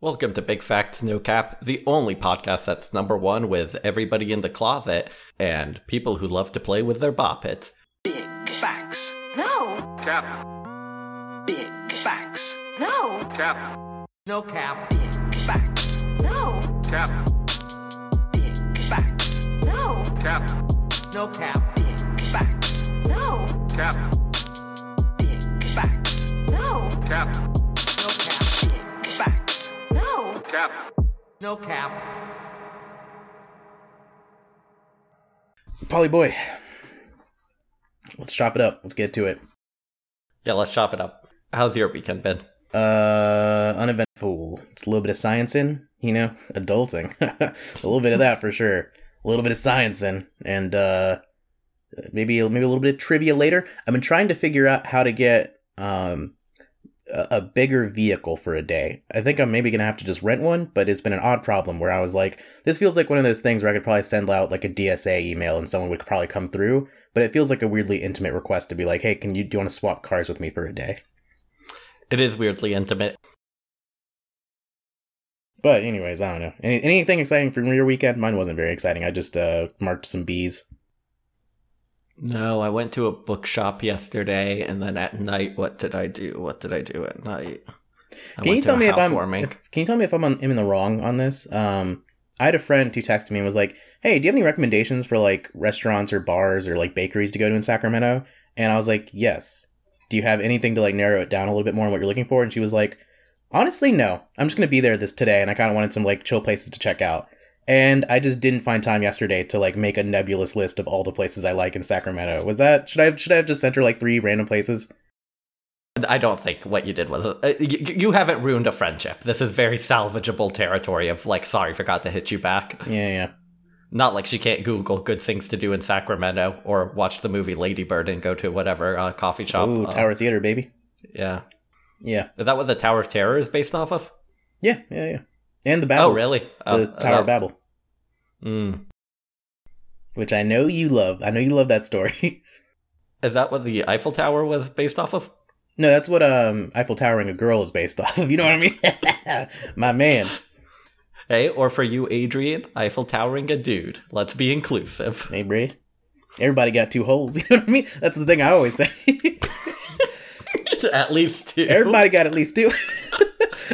Welcome to Big Facts No Cap, the only podcast that's number one with everybody in the closet and people who love to play with their Bop Its. Big facts. No, Cap. Big facts. no, Cap. no cap, Big facts. no, Cap. Big facts. no, Cap. no cap, Big facts. no, Cap. Big facts. no, Cap. Cap. no cap. Polly boy, let's chop it up. Let's get to it. Yeah, let's chop it up. How's your weekend been? Uh, uneventful. It's a little bit of science in, you know, adulting. a little bit of that for sure. A little bit of science in, and uh, maybe maybe a little bit of trivia later. I've been trying to figure out how to get um a, bigger vehicle for a day. I think I'm maybe gonna have to just rent one, but it's been an odd problem where I was like, this feels like one of those things where I could probably send out like a DSA email and someone would probably come through, but it feels like a weirdly intimate request to be like, hey, can you do you want to swap cars with me for a day? It is weirdly intimate. But anyways, I don't know. Any, anything exciting from your weekend? Mine wasn't very exciting. I just uh, marked some bees. No, I went to a bookshop yesterday, and then at night, what did I do? What did I do at night? I Can you tell me if I'm if- can you tell me if I'm, on, I'm in the wrong on this? Um, I had a friend who texted me and was like, "Hey, do you have any recommendations for like restaurants or bars or like bakeries to go to in Sacramento?" And I was like, "Yes." Do you have anything to like narrow it down a little bit more on what you're looking for? And she was like, "Honestly, no. I'm just gonna be there this today, and I kind of wanted some like chill places to check out." And I just didn't find time yesterday to like make a nebulous list of all the places I like in Sacramento. Was that should I should I have just sent her like three random places? I don't think what you did was. Uh, you, you haven't ruined a friendship. This is very salvageable territory of, like, sorry, forgot to hit you back. Yeah, yeah. Not like she can't Google good things to do in Sacramento or watch the movie Lady Bird and go to whatever uh, coffee shop. Ooh, uh, Tower Theater, baby. Yeah. Yeah, Is that what the Tower of Terror is based off of? yeah, yeah, yeah. And the Babel. Oh, really? The Oh, Tower of Babel, mm. which I know you love. I know you love that story. Is that what the Eiffel Tower was based off of? no, that's what um Eiffel Towering a girl is based off of. You know what I mean? My man. Hey, or for you, Adrian, Eiffel Towering a dude. Let's be inclusive. Hey. Everybody got two holes. You know what I mean? That's the thing I always say. At least two. Everybody got at least two.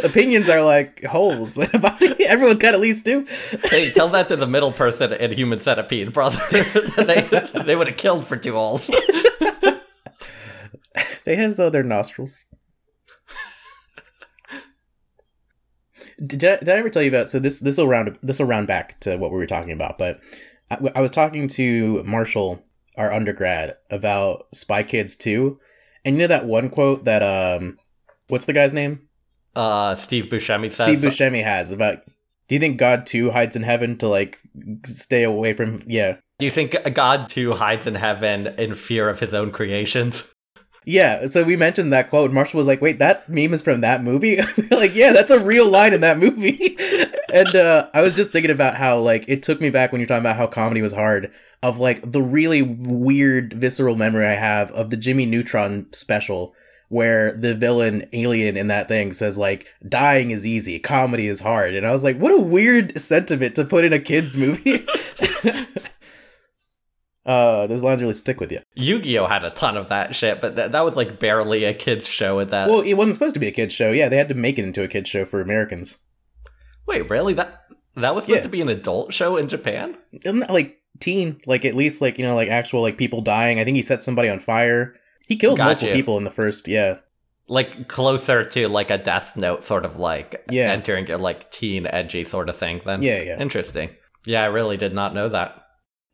Opinions are like holes in a body. Everyone's got at least two. Hey, tell that to the middle person in Human Centipede, brother. they they would have killed for two holes. They has uh, their nostrils. Did I, did I ever tell you about? So this this will round this will round back to what we were talking about. But I, I was talking to Marshall, our undergrad, about Spy Kids two, and you know that one quote that um, what's the guy's name? Uh, Steve Buscemi says. Steve Buscemi has about. Do you think God too hides in heaven to like stay away from? Yeah, Do you think God too hides in heaven in fear of his own creations? Yeah, so we mentioned that quote. Marshall was like, "Wait, that meme is from that movie?" like, yeah, that's a real line in that movie. and uh, I was just thinking about how like it took me back when you're talking about how comedy was hard. Of like the really weird visceral memory I have of the Jimmy Neutron special, where the villain alien in that thing says like, "Dying is easy, comedy is hard," and I was like, what a weird sentiment to put in a kids movie. uh, those lines really stick with you. Yu-Gi-Oh had a ton of that shit, but th- that was like barely a kids show at that. Well, it wasn't supposed to be a kids show. Yeah, they had to make it into a kids show for Americans. Wait, really? That that was supposed Yeah. to be an adult show in Japan? Like teen? Like at least like you know like actual like people dying. I think he set somebody on fire. He kills Gotcha. multiple people in the first. Yeah, Like closer to like a Death Note sort of like Yeah. entering your like teen edgy sort of thing. Then yeah, yeah. Interesting. Yeah, I really did not know that.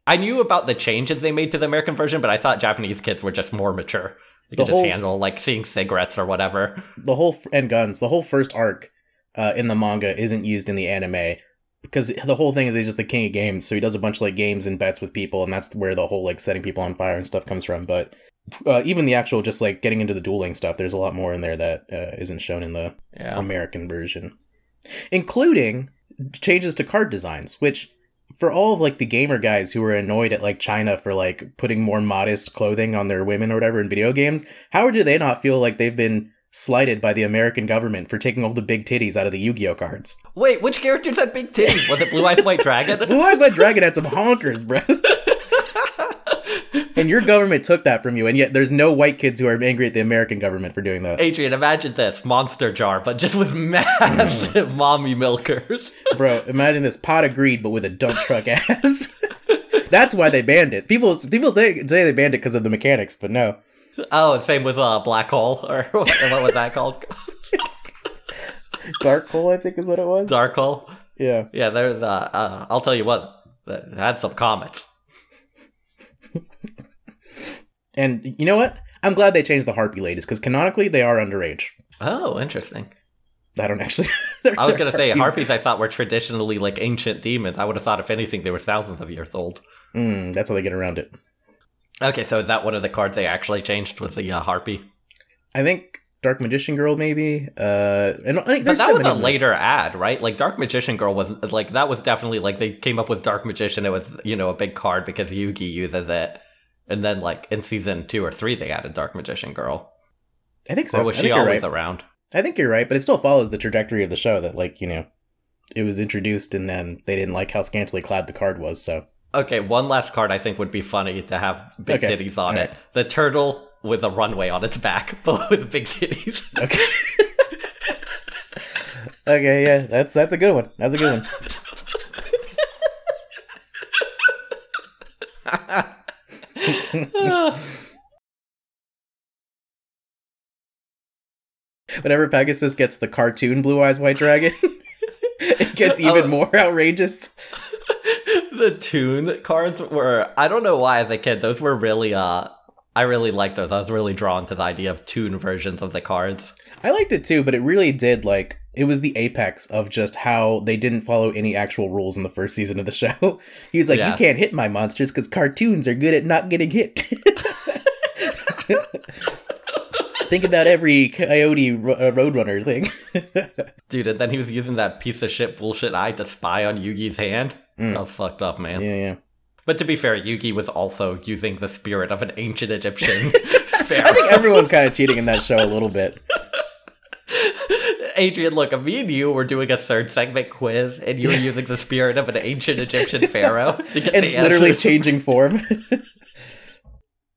I knew about the changes they made to the American version, but I thought Japanese kids were just more mature. They The could just whole- handle like seeing cigarettes or whatever. The whole and guns. The whole first arc uh, in the manga isn't used in the anime because the whole thing is he's just the king of games. So he does a bunch of like games and bets with people, and that's where the whole like setting people on fire and stuff comes from. But uh, even the actual just like getting into the dueling stuff, there's a lot more in there that uh, isn't shown in the Yeah. American version, including changes to card designs, which for all of like the gamer guys who were annoyed at like China for like putting more modest clothing on their women or whatever in video games, how do they not feel like they've been slighted by the American government for taking all the big titties out of the Yu-Gi-Oh cards. Wait, which characters had big titties? Was it Blue Eyes White Dragon? Blue Eyes White Dragon had some honkers, bro. and your government took that from you, and yet there's no white kids who are angry at the American government for doing that. Adrian, imagine this monster jar, but just with massive mommy milkers. Bro, imagine this pot of greed, but with a dump truck ass. That's why they banned it. People people think, say they banned it because of the mechanics, but no. Oh, same with uh, Black Hole, or what was that called? Dark hole, I think, is what it was. Dark Hole. Yeah. Yeah, there's. Uh, uh, I'll tell you what, that had some comments. And you know what? I'm glad they changed the harpy ladies because canonically they are underage. Oh, interesting. I don't actually. I was gonna say harpies. I thought were traditionally like ancient demons. I would have thought, if anything, they were thousands of years old. Mm, that's how they get around it. Okay, so is that one of the cards they actually changed with the uh, harpy? I think Dark Magician Girl, maybe. Uh, and But that was a later ad, right? Like Dark Magician Girl was like that was definitely like they came up with Dark Magician. It was you know a big card because Yugi uses it, and then like in season two or three they added Dark Magician Girl. I think so. Or was I she always right. around? I think you're right, but it still follows the trajectory of the show that, like, you know, it was introduced and then they didn't like how scantily clad the card was. So Okay, one last card I think would be funny to have big Okay, titties on it. The turtle with a runway on its back, but with big titties. okay, okay, yeah, that's that's a good one. That's a good one. Whenever Pegasus gets the cartoon Blue Eyes White Dragon, it gets even Oh. more outrageous. the toon cards were I don't know why as a kid those were really uh I really liked those. I was really drawn to the idea of toon versions of the cards. I liked it too, but it really did like it was the apex of just how they didn't follow any actual rules in the first season of the show. He's like, Yeah. you can't hit my monsters because cartoons are good at not getting hit. Think about every Coyote ro- uh, Roadrunner thing. Dude, and then he was using that piece of shit bullshit eye to spy on Yugi's hand. Mm. That was fucked up, man. yeah, yeah. But to be fair, Yugi was also using the spirit of an ancient Egyptian I think everyone's kind of cheating in that show a little bit. Adrian, look, me and you were doing a third segment quiz, and you were using the spirit of an ancient Egyptian pharaoh to get and the literally answers. changing form.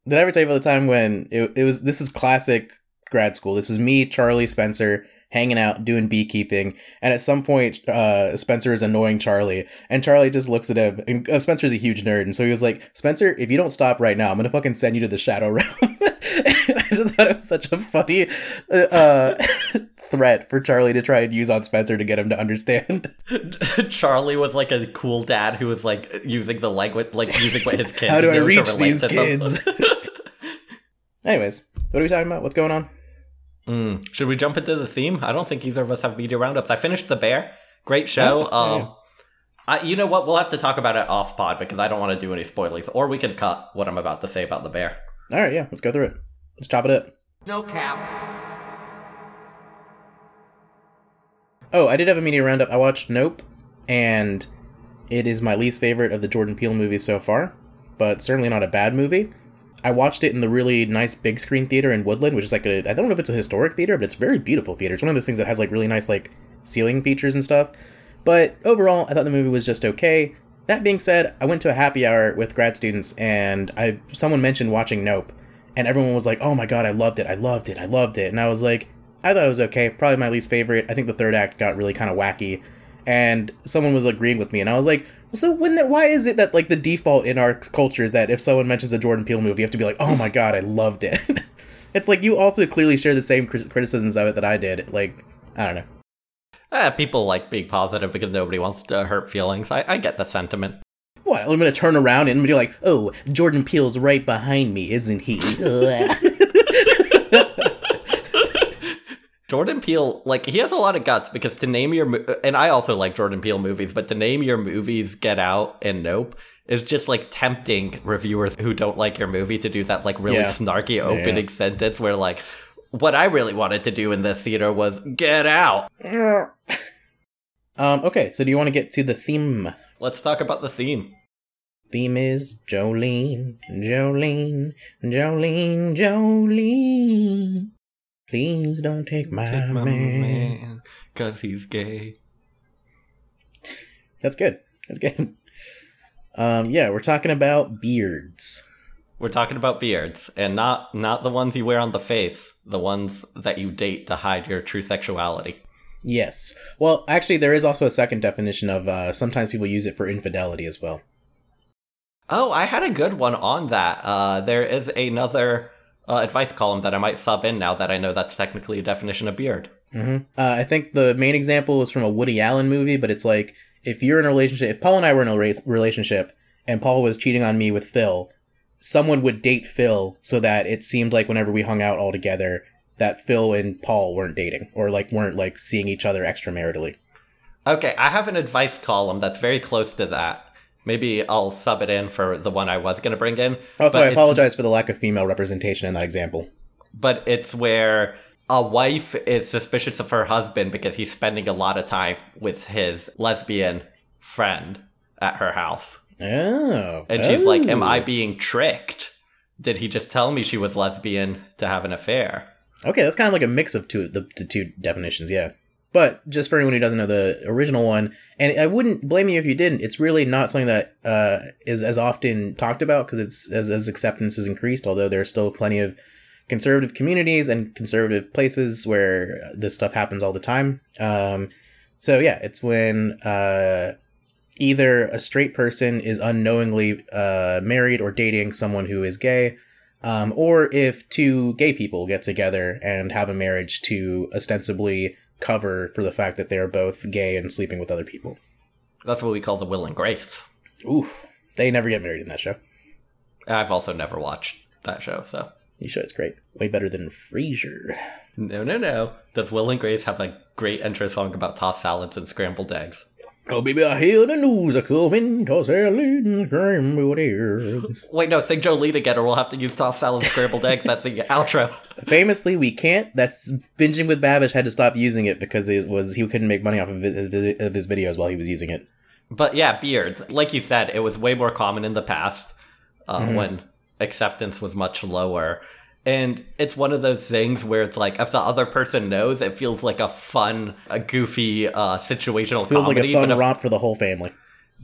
Did I ever tell you about the time when it, it was? This is classic grad school. This was me, Charlie, Spencer, hanging out, doing beekeeping, and at some point, uh, Spencer is annoying Charlie, and Charlie just looks at him. And uh, Spencer's a huge nerd, and so he was like, "Spencer, if you don't stop right now, I'm gonna fucking send you to the Shadow Realm." I just thought it was such a funny uh, uh, threat for Charlie to try and use on Spencer to get him to understand. Charlie was like a cool dad who was like using the language, like using what his kids How do I knew to reach these kids? Anyways, what are we talking about? What's going on? Mm. Should we jump into the theme? I don't think either of us have media roundups. I finished The Bear. Great show. Oh, um, I, you know what? We'll have to talk about it off pod because I don't want to do any spoilers. Or we can cut what I'm about to say about The Bear. All right, yeah, let's go through it. Let's chop it up. No cap. Oh, I did have a media roundup. I watched Nope, and it is my least favorite of the Jordan Peele movies so far, but certainly not a bad movie. I watched it in the really nice big screen theater in Woodland, which is like a I don't know if it's a historic theater, but it's very beautiful theater. It's one of those things that has like really nice like ceiling features and stuff. But overall, I thought the movie was just okay. That being said, I went to a happy hour with grad students and I someone mentioned watching Nope, and everyone was like, "Oh my god, I loved it! I loved it! I loved it!" And I was like, "I thought it was okay. Probably my least favorite. I think the third act got really kind of wacky." And someone was agreeing with me, and I was like, "So when that? Why is it that like the default in our culture is that if someone mentions a Jordan Peele movie, you have to be like, "Oh my god, I loved it." it's like you also clearly share the same criticisms of it that I did. Like, I don't know. Eh, people like being positive because nobody wants to hurt feelings. I, I get the sentiment. What? I'm gonna turn around and be like, "Oh, Jordan Peele's right behind me, isn't he?" Jordan Peele, like he has a lot of guts because to name your mo- and I also like Jordan Peele movies, but to name your movies Get Out and Nope is just like tempting reviewers who don't like your movie to do that like really Yeah. snarky opening sentence where like what I really wanted to do in this theater was get out. um. Okay. So, do you want to get to the theme? Let's talk about the theme. Theme is Jolene, Jolene, Jolene, Jolene. Please don't take my, Take my man. man, cause he's gay. That's good. That's good. Um, yeah, we're talking about beards. We're talking about beards, and not not the ones you wear on the face, the ones that you date to hide your true sexuality. Yes. Well, actually, there is also a second definition of uh, sometimes people use it for infidelity as well. Oh, I had a good one on that. Uh, there is another uh, advice column that I might sub in now that I know that's technically a definition of beard. hmm Uh, I think the main example is from a Woody Allen movie, but it's like if you're in a relationship, if Paul and I were in a re- relationship and Paul was cheating on me with Phil, someone would date Phil so that it seemed like whenever we hung out all together, that Phil and Paul weren't dating or like weren't like seeing each other extramaritally. Okay, I have an advice column that's very close to that. Maybe I'll sub it in for the one I was going to bring in. Also, but I apologize for the lack of female representation in that example. but it's where a wife is suspicious of her husband because he's spending a lot of time with his lesbian friend at her house. Oh. And she's like, Am Oh. I being tricked? Did he just tell me she was lesbian to have an affair? Okay, that's kind of like a mix of two the, the two definitions, yeah. But just for anyone who doesn't know the original one, and I wouldn't blame you if you didn't. It's really not something that uh, is as often talked about because it's as as acceptance has increased. Although there are still plenty of conservative communities and conservative places where this stuff happens all the time. Um, so yeah, it's when uh, either a straight person is unknowingly uh, married or dating someone who is gay, um, or if two gay people get together and have a marriage to ostensibly cover for the fact that they're both gay and sleeping with other people. That's what we call the Will and Grace. Oof, they never get married in that show. I've also never watched that show, so. You should. It's great. Way better than Frasier. No, no, no. Does Will and Grace have a great intro song about tossed salads and scrambled eggs? Oh, baby, I hear the news a coming. Toss salad and scrambled eggs. Wait, no, sing Jolene again, or we'll have to use tossed salad and scrambled eggs. That's the outro. Famously, we can't. That's binging with Babish had to stop using it because it was he couldn't make money off of his, of his videos while he was using it. But yeah, beards. Like you said, it was way more common in the past uh, when acceptance was much lower. And it's one of those things where it's like, if the other person knows, it feels like a fun, a goofy uh, situational Feels comedy. like a fun if, romp for the whole family.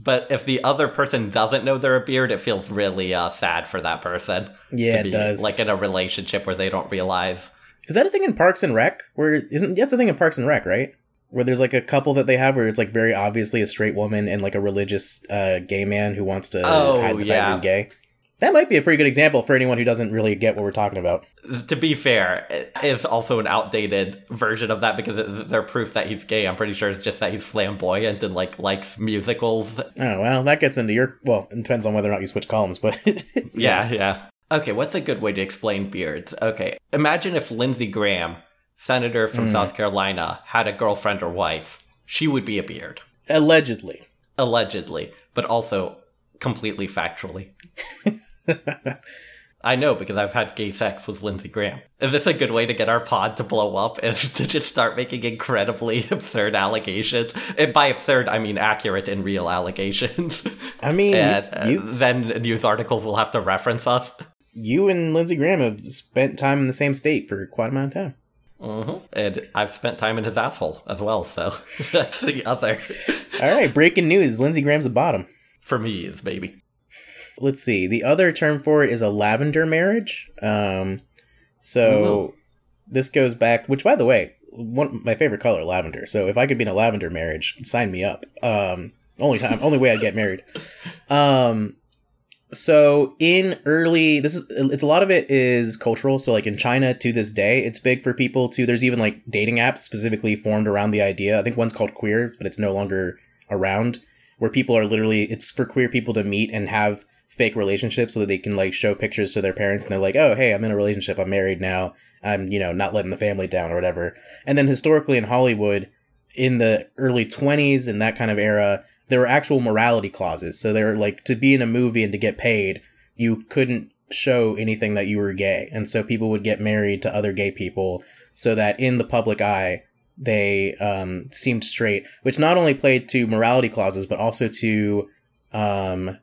but if the other person doesn't know they're a beard, it feels really uh, sad for that person. Yeah, to it does. Like in a relationship where they don't realize. Is that a thing in Parks and Rec? Where isn't that's a thing in Parks and Rec, right? Where there's like a couple that they have where it's like very obviously a straight woman and like a religious uh, gay man who wants to Oh, hide the yeah. that he's gay. That might be a pretty good example for anyone who doesn't really get what we're talking about. To be fair, it is also an outdated version of that because it, they're proof that he's gay. I'm pretty sure it's just that he's flamboyant and like likes musicals. Oh well, that gets into your well. It depends on whether or not you switch columns, but Yeah, yeah. Okay, what's a good way to explain beards? Okay, imagine if Lindsey Graham, senator from hmm. South Carolina, had a girlfriend or wife. She would be a beard, allegedly. allegedly, but also completely factually. I know because I've had gay sex with Lindsey Graham. Is this a good way to get our pod to blow up? Is to just start making incredibly absurd allegations? And by absurd, I mean accurate and real allegations. I mean, and uh, you, then news articles will have to reference us. you and Lindsey Graham have spent time in the same state for quite a amount of time. hmm And I've spent time in his asshole as well, so that's the other All right, breaking news: Lindsey Graham's a bottom. for me is baby. Let's see. The other term for it is a lavender marriage. Um, so this goes back. Which, by the way, one my favorite color, lavender. So if I could be in a lavender marriage, sign me up. Um, only time, only way I'd get married. Um, so in early, this is it's a lot of it is cultural. So like in China to this day, it's big for people to. There's even like dating apps specifically formed around the idea. I think one's called Queer, but it's no longer around. Where people are literally, it's for queer people to meet and have fake relationships so that they can like show pictures to their parents and they're like, oh hey, I'm in a relationship, I'm married now, I'm you know not letting the family down or whatever. And then historically in Hollywood, in the early 20s and that kind of era, there were actual morality clauses. So they were like to be in a movie and to get paid, you couldn't show anything that you were gay. And so people would get married to other gay people so that in the public eye, they um, seemed straight, which not only played to morality clauses, but also to um,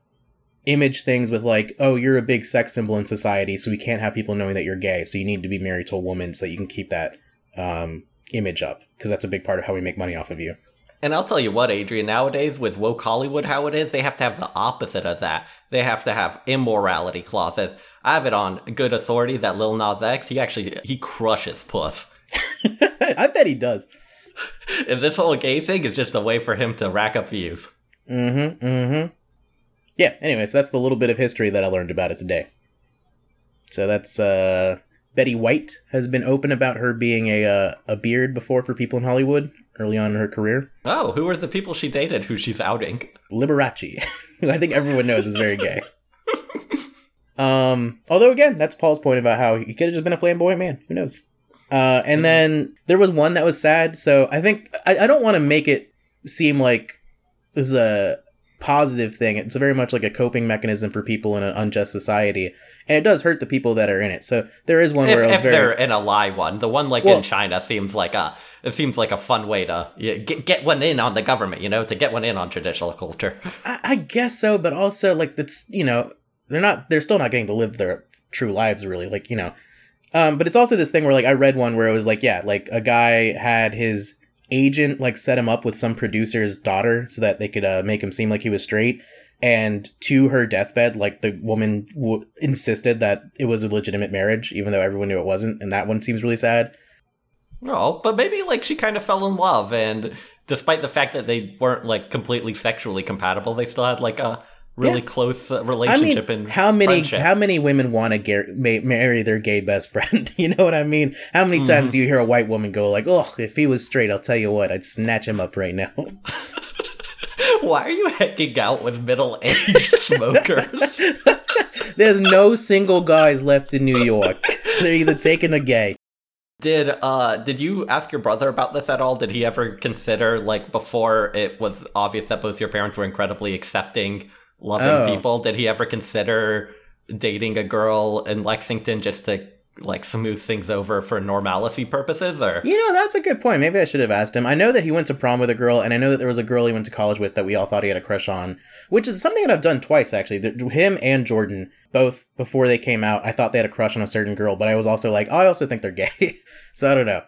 image things with like, oh, you're a big sex symbol in society, so we can't have people knowing that you're gay. So you need to be married to a woman so that you can keep that um, image up because that's a big part of how we make money off of you. And I'll tell you what, Adrian, nowadays with woke Hollywood, how it is, they have to have the opposite of that. They have to have immorality clauses. I have it on good authority that Lil Nas X, he actually, he crushes puss. I bet he does. And this whole gay thing is just a way for him to rack up views. Mm-hmm. Mm-hmm. Yeah, anyways, that's the little bit of history that I learned about it today. So that's uh Betty White has been open about her being a uh, a beard before for people in Hollywood early on in her career. Oh, who are the people she dated who she's outing? Liberace, who I think everyone knows is very gay. um, although again, that's Paul's point about how he could have just been a flamboyant man. Who knows? Uh, and then there was one that was sad. So I think I, I don't want to make it seem like this is a positive thing. It's very much like a coping mechanism for people in an unjust society, and it does hurt the people that are in it. So there is one If, where if very they're in a lie one, the one like Well- in China seems like a it seems like a fun way to get get one in on the government, you know, to get one in on traditional culture. I, I guess so, but also like that's you know they're not they're still not getting to live their true lives really like you know, um, but it's also this thing where like I read one where it was like yeah like a guy had his agent like set him up with some producer's daughter so that they could uh, make him seem like he was straight. And to her deathbed, like the woman w- insisted that it was a legitimate marriage, even though everyone knew it wasn't. And that one seems really sad. Oh, but maybe like she kind of fell in love, and despite the fact that they weren't like completely sexually compatible, they still had like a really Yeah. close uh, I mean, relationship and how many friendship. how many women want to gar- ma- marry their gay best friend? you know what I mean? How many Mm-hmm. times do you hear a white woman go like, "Oh, if he was straight, I'll tell you what, I'd snatch him up right now." Why are you hanging out with middle aged smokers? There's no single guys left in New York. They're either taken or gay. Did uh did you ask your brother about this at all? Did he ever consider like before it was obvious that both your parents were incredibly accepting, loving Oh. people? Did he ever consider dating a girl in Lexington just to like smooth things over for normalcy purposes or You know, that's a good point. Maybe I should have asked him. I know that he went to prom with a girl, and I know that there was a girl he went to college with that we all thought he had a crush on, which is something that I've done twice actually. Him and Jordan, both before they came out, I thought they had a crush on a certain girl, but I was also like, oh, I also think they're gay. so I don't know.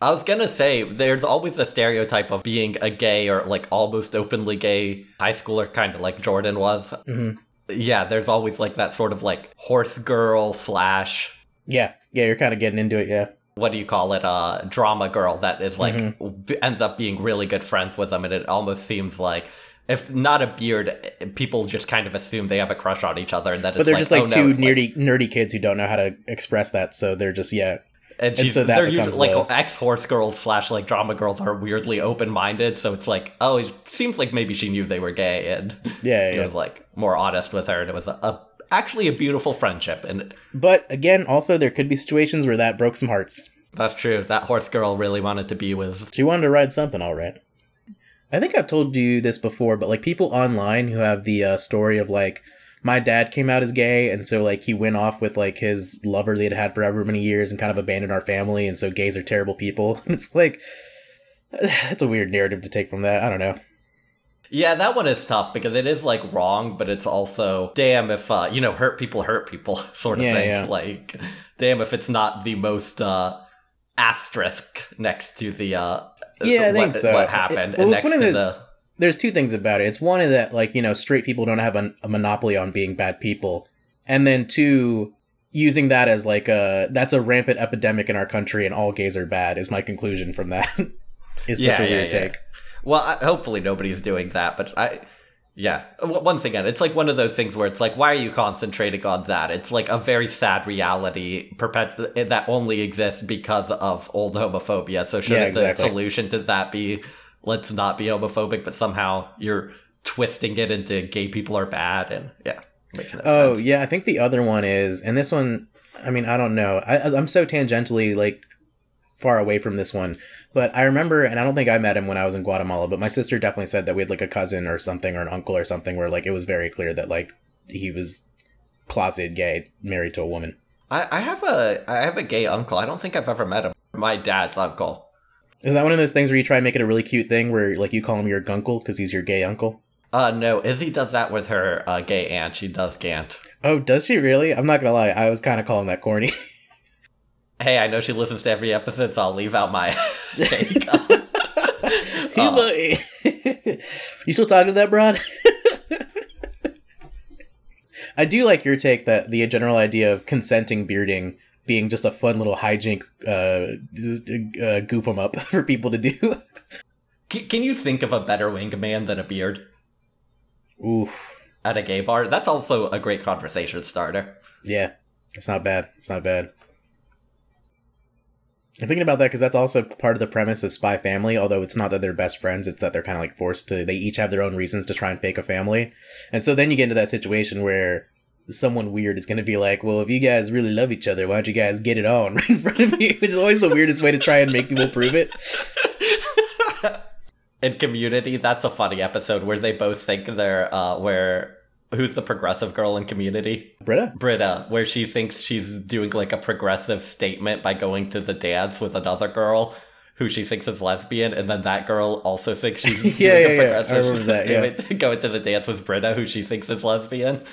I was gonna say there's always a stereotype of being a gay or like almost openly gay high schooler, kind of like Jordan was. Mhm. Yeah, there's always like that sort of like horse girl slash Yeah, yeah, you're kind of getting into it. Yeah, what do you call it? Uh, drama girl that is like b- ends up being really good friends with them, and it almost seems like. If not a beard, people just kind of assume they have a crush on each other, and that but it's they're like, just like oh, two no, nerdy nerdy kids who don't know how to express that, so they're just yeah. And, she's, so that they're usually like the- ex horse girls slash like drama girls are weirdly open minded, so it's like oh, it seems like maybe she knew they were gay, and Yeah, yeah. was like more honest with her, and it was a, a actually a beautiful friendship, and But again, also there could be situations where that broke some hearts. that's true. That horse girl really wanted to be with. She wanted to ride something, all right. I think I've told you this before, but like people online who have the uh, story of like my dad came out as gay, and so like he went off with like his lover they'd had for however many years and kind of abandoned our family, and so gays are terrible people. it's like that's a weird narrative to take from that. I don't know. Yeah, that one is tough because it is like wrong, but it's also damn if uh you know hurt people hurt people sort of Yeah, thing. yeah. Like damn if it's not the most uh asterisk next to the uh Yeah, I think what, so. what happened It- well, and next to of the There's two things about it. It's one is that like you know straight people don't have a, a monopoly on being bad people, and then two using that as like a that's a rampant epidemic in our country and all gays are bad is my conclusion from that. is such Yeah, a yeah, weird yeah. take. Well, I, hopefully nobody's doing that, but I yeah. Once again, it's like one of those things where it's like, why are you concentrating on that? It's like a very sad reality perpet- that only exists because of old homophobia. So shouldn't Yeah, exactly. the solution to that be let's not be homophobic, but somehow you're twisting it into gay people are bad and yeah, makes no Oh sense. yeah, I think the other one is, and this one, I mean, I don't know. I, I'm so tangentially like far away from this one, but I remember, and I don't think I met him when I was in Guatemala, but my sister definitely said that we had like a cousin or something or an uncle or something where like it was very clear that like he was closeted gay, married to a woman. I, I have a I have a gay uncle. I don't think I've ever met him. My dad's uncle. Is that one of those things where you try and make it a really cute thing where like you call him your gunkle because he's your gay uncle? Uh, no, Izzy does that with her uh, gay aunt. She does Gant. Oh, does she really? I'm not gonna lie. I was kind of calling that corny. Hey, I know she listens to every episode, so I'll leave out my take. He lo- you still talking to that broad? I do like your take that the general idea of consenting bearding being just a fun little hijink uh, uh, goof 'em up for people to do. C- can you think of a better wingman than a beard Oof. at a gay bar? That's also a great conversation starter. Yeah, it's not bad. It's not bad. I'm thinking about that because that's also part of the premise of Spy Family. Although it's not that they're best friends, it's that they're kind of like forced to. They each have their own reasons to try and fake a family, and so then you get into that situation where someone weird is going to be like, "Well, if you guys really love each other, why don't you guys get it on right in front of me?" Which is always the weirdest way to try and make people prove it. In Community, that's a funny episode where they both think they're uh, where who's the progressive girl in Community? Britta, Britta, where she thinks she's doing like a progressive statement by going to the dance with another girl who she thinks is lesbian, and then that girl also thinks she's Yeah, yeah, a yeah. I progressive remember that, yeah. going to the dance with Britta, who she thinks is lesbian,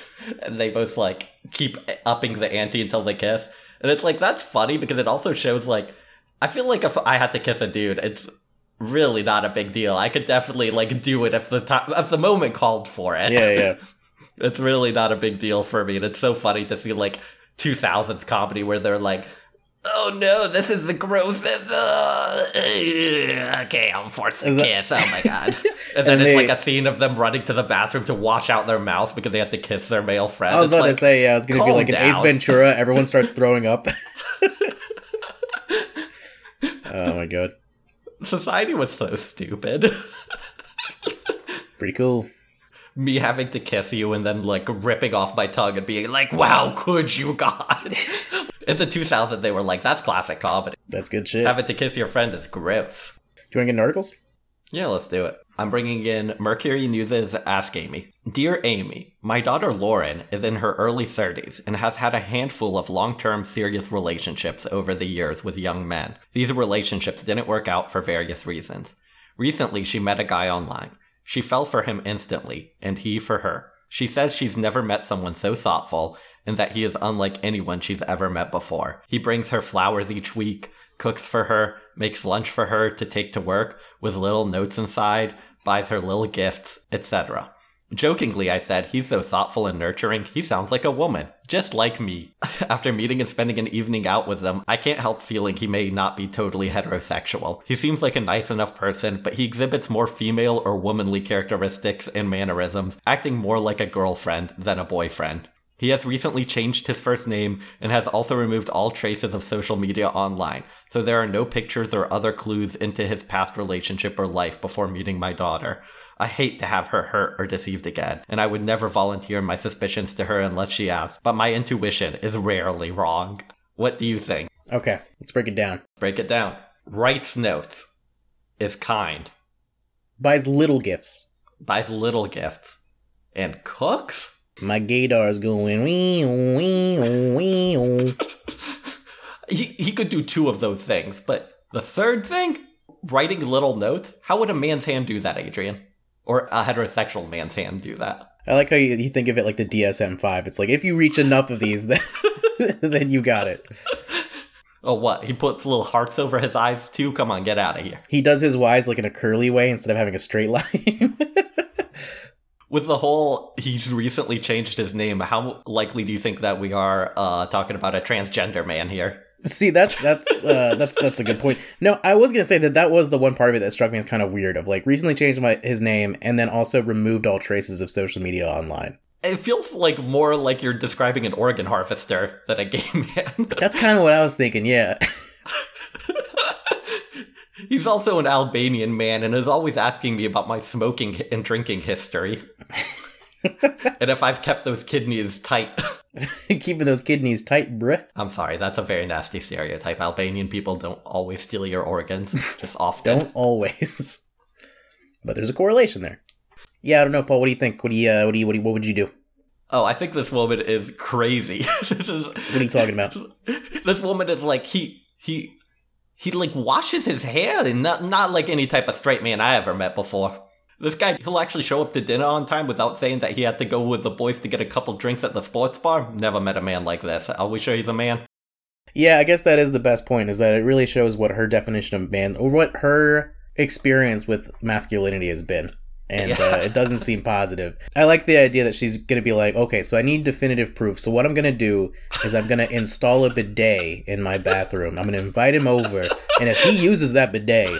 and they both like keep upping the ante until they kiss, and it's like that's funny because it also shows like I feel like if I had to kiss a dude, it's really not a big deal. I could definitely like do it if the time if the moment called for it. yeah, yeah. It's really not a big deal for me, and it's so funny to see like 2000s comedy where they're like, "Oh no, this is the gross." Uh, okay, I'm forced to that- kiss. Oh my god! And then And it's they- like a scene of them running to the bathroom to wash out their mouth because they have to kiss their male friend. I was It's about like, to say, yeah, it's going to be calm like an Ace down. Ventura. Everyone starts throwing up. oh my god, society was so stupid. pretty cool. me having to kiss you and then like ripping off my tongue and being like, "Wow, could you, God?" In the 2000s, they were like, "That's classic comedy." That's good shit. Having to kiss your friend is gross. Do you want to get articles? Yeah, let's do it. I'm bringing in Mercury News' Ask Amy. Dear Amy, my daughter Lauren is in her early 30s and has had a handful of long term serious relationships over the years with young men. These relationships didn't work out for various reasons. Recently, she met a guy online. She fell for him instantly, and he for her. She says she's never met someone so thoughtful and that he is unlike anyone she's ever met before. He brings her flowers each week, cooks for her, makes lunch for her to take to work with little notes inside, buys her little gifts, etc. Jokingly, I said, he's so thoughtful and nurturing, he sounds like a woman, just like me. After meeting and spending an evening out with them, I can't help feeling he may not be totally heterosexual. He seems like a nice enough person, but he exhibits more female or womanly characteristics and mannerisms, acting more like a girlfriend than a boyfriend. He has recently changed his first name and has also removed all traces of social media online, so there are no pictures or other clues into his past relationship or life before meeting my daughter. I hate to have her hurt or deceived again, and I would never volunteer my suspicions to her unless she asks, but my intuition is rarely wrong. What do you think? Okay, let's break it down. Break it down. Writes notes. Is kind. Buys little gifts. Buys little gifts. And cooks? My gaydar's going wee wee wee. he, he could do two of those things, but the third thing, writing little notes, how would a man's hand do that, Adrian? Or a heterosexual man's hand do that? I like how you, you think of it like the DSM five. It's like if you reach enough of these, then then you got it. Oh, what? He puts little hearts over his eyes too? Come on, get out of here. He does his Y's like in a curly way instead of having a straight line. With the whole, he's recently changed his name. How likely do you think that we are uh, talking about a transgender man here? See, that's that's uh, that's that's a good point. No, I was gonna say that that was the one part of it that struck me as kind of weird. Of like recently changed my his name and then also removed all traces of social media online. It feels like more like you're describing an organ harvester than a gay man. That's kind of what I was thinking. Yeah, He's also an Albanian man and is always asking me about my smoking and drinking history. and if I've kept those kidneys tight. keeping those kidneys tight, bruh. I'm sorry, that's a very nasty stereotype. Albanian people don't always steal your organs, just often. Don't always, but there's a correlation there. Yeah, I don't know, Paul. What do you think? What do you uh, what do you what, do you, what would you do? Oh, I think this woman is crazy. this is What are you talking about? this woman is like he he he like washes his hair and not not like any type of straight man I ever met before. This guy, he'll actually show up to dinner on time without saying that he had to go with the boys to get a couple drinks at the sports bar. Never met a man like this. Are we sure he's a man? Yeah, I guess that is the best point. Is that it really shows what her definition of man or what her experience with masculinity has been. And Yeah. uh, it doesn't seem positive. I like the idea that she's going to be like, okay, so I need definitive proof. So what I'm going to do is I'm going to install a bidet in my bathroom. I'm going to invite him over. And if he uses that bidet,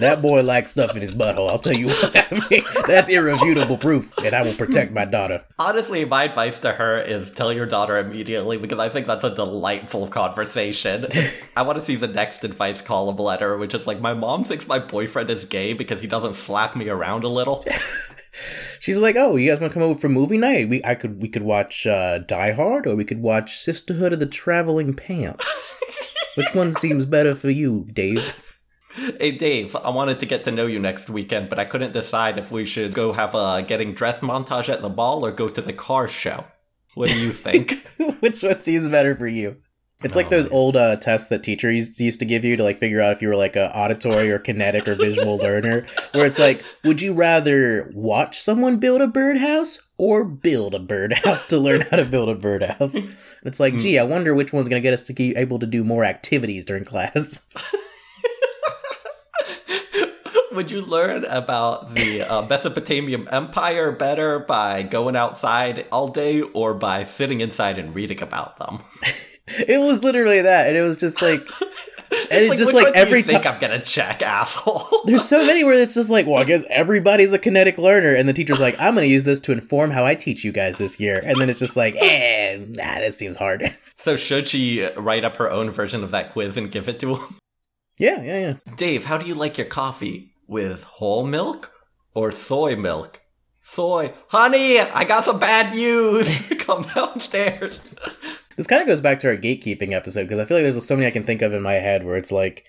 that boy likes stuff in his butthole. I'll tell you what. I mean, that's irrefutable proof. And I will protect my daughter. Honestly, my advice to her is tell your daughter immediately because I think that's a delightful conversation. I want to see the next advice column letter, which is like, my mom thinks my boyfriend is gay because he doesn't slap me around a little. She's like, "Oh, you guys want to come over for movie night? We I could we could watch uh, Die Hard, or we could watch Sisterhood of the Traveling Pants. Which one seems better for you, Dave?" Hey Dave, I wanted to get to know you next weekend, but I couldn't decide if we should go have a getting dressed montage at the ball or go to the car show. What do you think? Which one seems better for you? It's like Oh, those man. old uh, tests that teachers used to give you to like figure out if you were like a auditory or kinetic or visual learner, where it's like, would you rather watch someone build a birdhouse or build a birdhouse to learn how to build a birdhouse? And it's like, gee, I wonder which one's gonna get us to be able to do more activities during class. Would you learn about the uh, Mesopotamian Empire better by going outside all day or by sitting inside and reading about them? It was literally that, and it was just like, and it's, just like do you every think time. I'm gonna check, asshole. There's so many where it's just like, well, I guess everybody's a kinetic learner, and the teacher's like, I'm going to use this to inform how I teach you guys this year, and then it's just like, eh, nah, that seems hard. so should she write up her own version of that quiz and give it to him? yeah, yeah, yeah. Dave, how do you like your coffee? With whole milk or soy milk? Soy. Honey, I got some bad news. Come downstairs. This kind of goes back to our gatekeeping episode because I feel like there's so many I can think of in my head where it's like,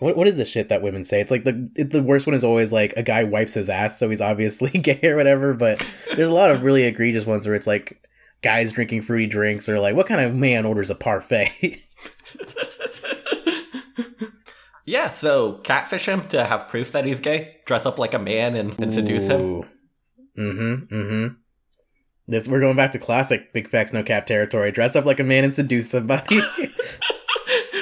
what what is the shit that women say? It's like the it, the worst one is always like a guy wipes his ass, so he's obviously gay or whatever. But there's a lot of really egregious ones where it's like guys drinking fruity drinks or like what kind of man orders a parfait? Yeah, so catfish him to have proof that he's gay, dress up like a man and, and seduce him. Mm-hmm. Mm-hmm. This we're going back to classic big facts no cap territory. Dress up like a man and seduce somebody.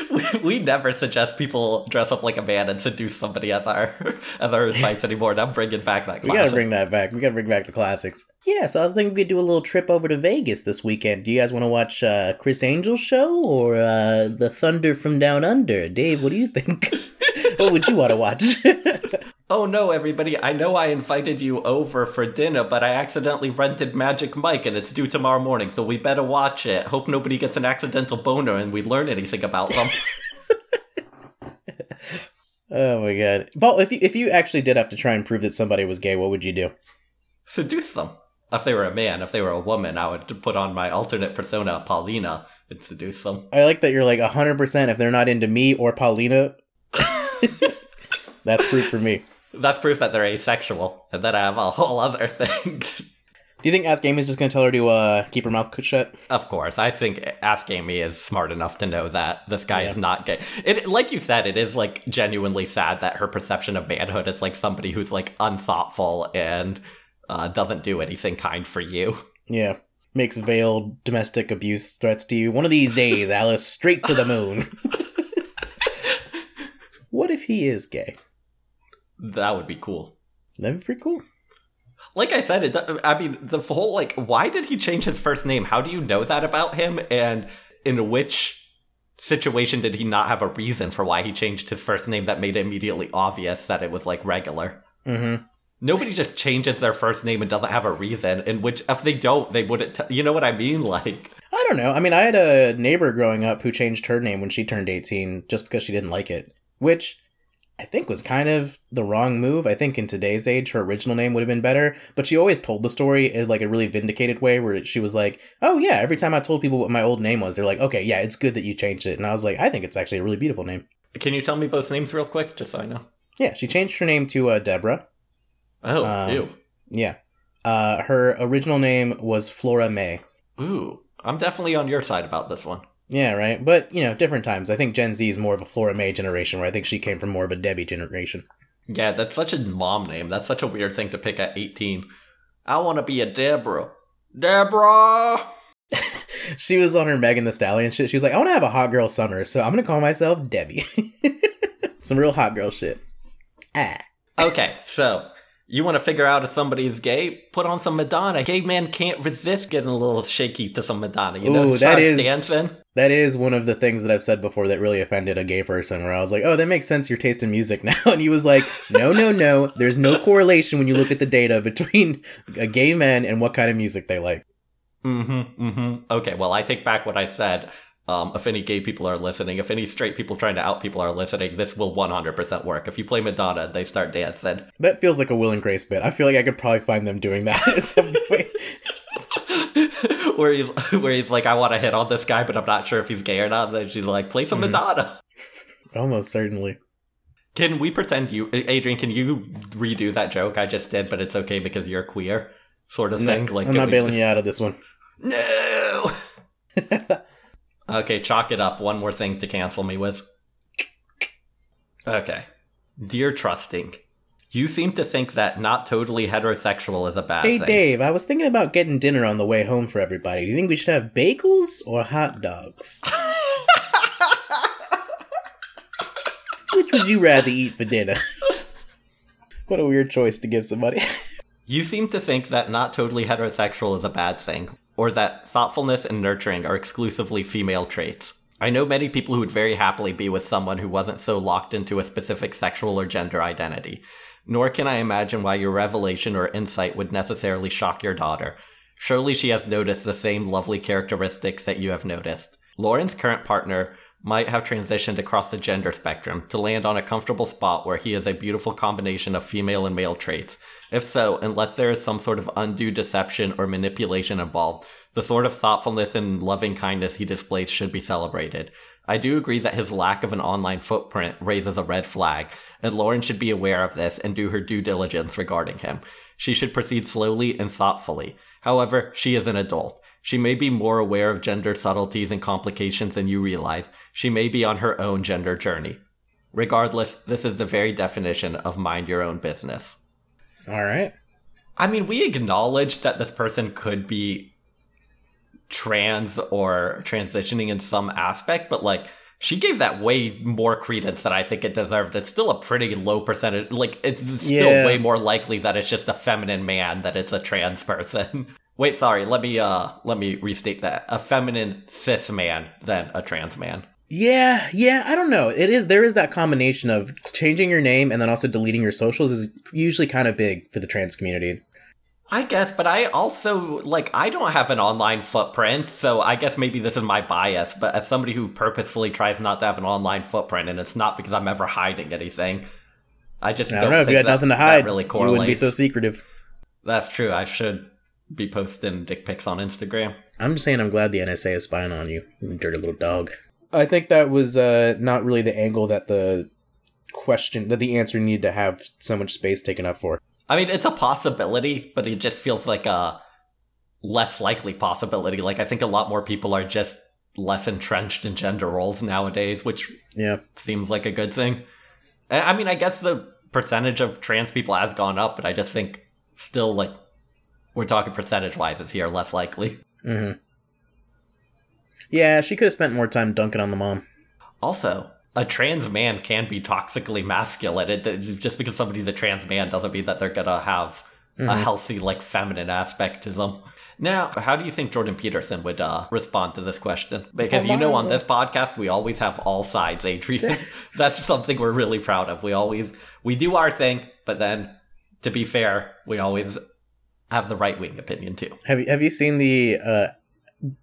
We, we never suggest people dress up like a man and seduce somebody as our as our advice anymore. And I'm bringing back that we classic. gotta bring that back. We gotta bring back the classics. Yeah, so I was thinking we could do a little trip over to Vegas this weekend. Do you guys want to watch uh, Criss Angel's show or uh, the Thunder from Down Under? Dave, what do you think? what would you want to watch? Oh no, everybody! I know I invited you over for dinner, but I accidentally rented Magic Mike, and it's due tomorrow morning. So we better watch it. Hope nobody gets an accidental boner, and we learn anything about them. oh my god, Paul! If you if you actually did have to try and prove that somebody was gay, what would you do? Seduce them. If they were a man, if they were a woman, I would put on my alternate persona, Paulina, and seduce them. I like that you're like hundred percent. If they're not into me or Paulina, that's proof for me. That's proof that they're asexual, and then I have a whole other thing. Do you think Ask Amy is just gonna tell her to uh, keep her mouth shut? of course, I think Ask Amy is smart enough to know that this guy is not gay. It, like you said, it is like genuinely sad that her perception of manhood is like somebody who's like unthoughtful and uh, doesn't do anything kind for you. Yeah. Makes veiled domestic abuse threats to you. One of these days, Alice, straight to the moon. what if he is gay? That would be cool. That'd be pretty cool. Like I said, it, I mean, the whole like, why did he change his first name? How do you know that about him? And in which situation did he not have a reason for why he changed his first name that made it immediately obvious that it was like regular? Mm-hmm. Nobody just changes their first name and doesn't have a reason. In which, if they don't, they wouldn't. T- you know what I mean? Like, I don't know. I mean, I had a neighbor growing up who changed her name when she turned 18 just because she didn't like it, which I think was kind of the wrong move. I think in today's age, her original name would have been better, but she always told the story in like a really vindicated way where she was like, oh yeah, every time I told people what my old name was, they're like, okay, yeah, it's good that you changed it. And I was like, I think it's actually a really beautiful name. can you tell me both names real quick, just so I know? Yeah, she changed her name to uh, Deborah. Oh, Um, ew, Yeah. Uh, her original name was Flora May. ooh. I'm definitely on your side about this one. Yeah, right. But, you know, different times. I think Gen Z is more of a Flora May generation, where I think she came from more of a Debbie generation. Yeah, that's such a mom name. That's such a weird thing to pick at 18. I want to be a Deborah. Deborah! She was on her Megan Thee Stallion shit. She was like, I want to have a hot girl summer, so I'm gonna call myself Debbie. Some real hot girl shit. Ah. Okay, so you want to figure out if somebody's gay? Put on some Madonna. Gay man can't resist getting a little shaky to some Madonna. You know, Ooh, that is- dancing. That is one of the things that I've said before that really offended a gay person, where I was like, oh, that makes sense, your taste in music now. And he was like, no, no, no. There's no correlation when you look at the data between a gay man and what kind of music they like. Mm-hmm. Mm-hmm. Okay, well, I take back what I said. Um, if any gay people are listening, if any straight people trying to out people are listening, this will 100% work. If you play Madonna and they start dancing, That feels like a Will and Grace bit. I feel like I could probably find them doing that at some point. where he's where he's like, I want to hit on this guy, but I'm not sure if he's gay or not. And then she's like, play some Mhm. Madonna. Almost certainly. Can we pretend you, Adrian? Can you redo that joke I just did? But it's okay because you're queer, sort of I'm thing. like, I'm not bailing you out of this one. No. okay, chalk it up. One more thing to cancel me with. Okay, dear trusting, you seem to think that not totally heterosexual is a bad Hey, thing. Hey, Dave, I was thinking about getting dinner on the way home for everybody. Do you think we should have bagels or hot dogs? Which would you rather eat for dinner? what a weird choice to give somebody. You seem to think that not totally heterosexual is a bad thing, or that thoughtfulness and nurturing are exclusively female traits. I know many people who would very happily be with someone who wasn't so locked into a specific sexual or gender identity. Nor can I imagine why your revelation or insight would necessarily shock your daughter. Surely she has noticed the same lovely characteristics that you have noticed. Lauren's current partner might have transitioned across the gender spectrum to land on a comfortable spot where he is a beautiful combination of female and male traits. If so, unless there is some sort of undue deception or manipulation involved, the sort of thoughtfulness and loving kindness he displays should be celebrated. I do agree that his lack of an online footprint raises a red flag, and Lauren should be aware of this and do her due diligence regarding him. She should proceed slowly and thoughtfully. However, she is an adult. She may be more aware of gender subtleties and complications than you realize. She may be on her own gender journey. Regardless, this is the very definition of mind your own business. All right. I mean, we acknowledge that this person could be trans or transitioning in some aspect, but like she gave that way more credence than I think it deserved. It's still a pretty low percentage. Like it's still Yeah. way more likely that it's just a feminine man that it's a trans person. Wait, sorry. Let me uh let me restate that. A feminine cis man than a trans man. Yeah, yeah, I don't know. It is there is that combination of changing your name and then also deleting your socials is usually kind of big for the trans community. I guess, but I also like I don't have an online footprint, so I guess maybe this is my bias. But as somebody who purposefully tries not to have an online footprint, and it's not because I'm ever hiding anything, I just I don't, don't know if you had that, nothing to hide. really you correlates. wouldn't be so secretive. That's true. I should be posting dick pics on Instagram. I'm just saying I'm glad the NSA is spying on you, you dirty little dog. I think that was uh, not really the angle that the question that the answer needed to have so much space taken up for. I mean, it's a possibility, but it just feels like a less likely possibility. Like I think a lot more people are just less entrenched in gender roles nowadays, which Yeah. seems like a good thing. I mean, I guess the percentage of trans people has gone up, but I just think still like we're talking percentage wise, it's here less likely. Mm-hmm. Yeah, she could have spent more time dunking on the mom. Also, a trans man can be toxically masculine. It, it- just because somebody's a trans man doesn't mean that they're gonna have a healthy, like, feminine aspect to them. Now, how do you think Jordan Peterson would uh, respond to this question? Because you know, on this podcast, we always have all sides, Adrian. That's something we're really proud of. We always we do our thing, but then, to be fair, we always have the right wing opinion too. Have you have you seen the uh,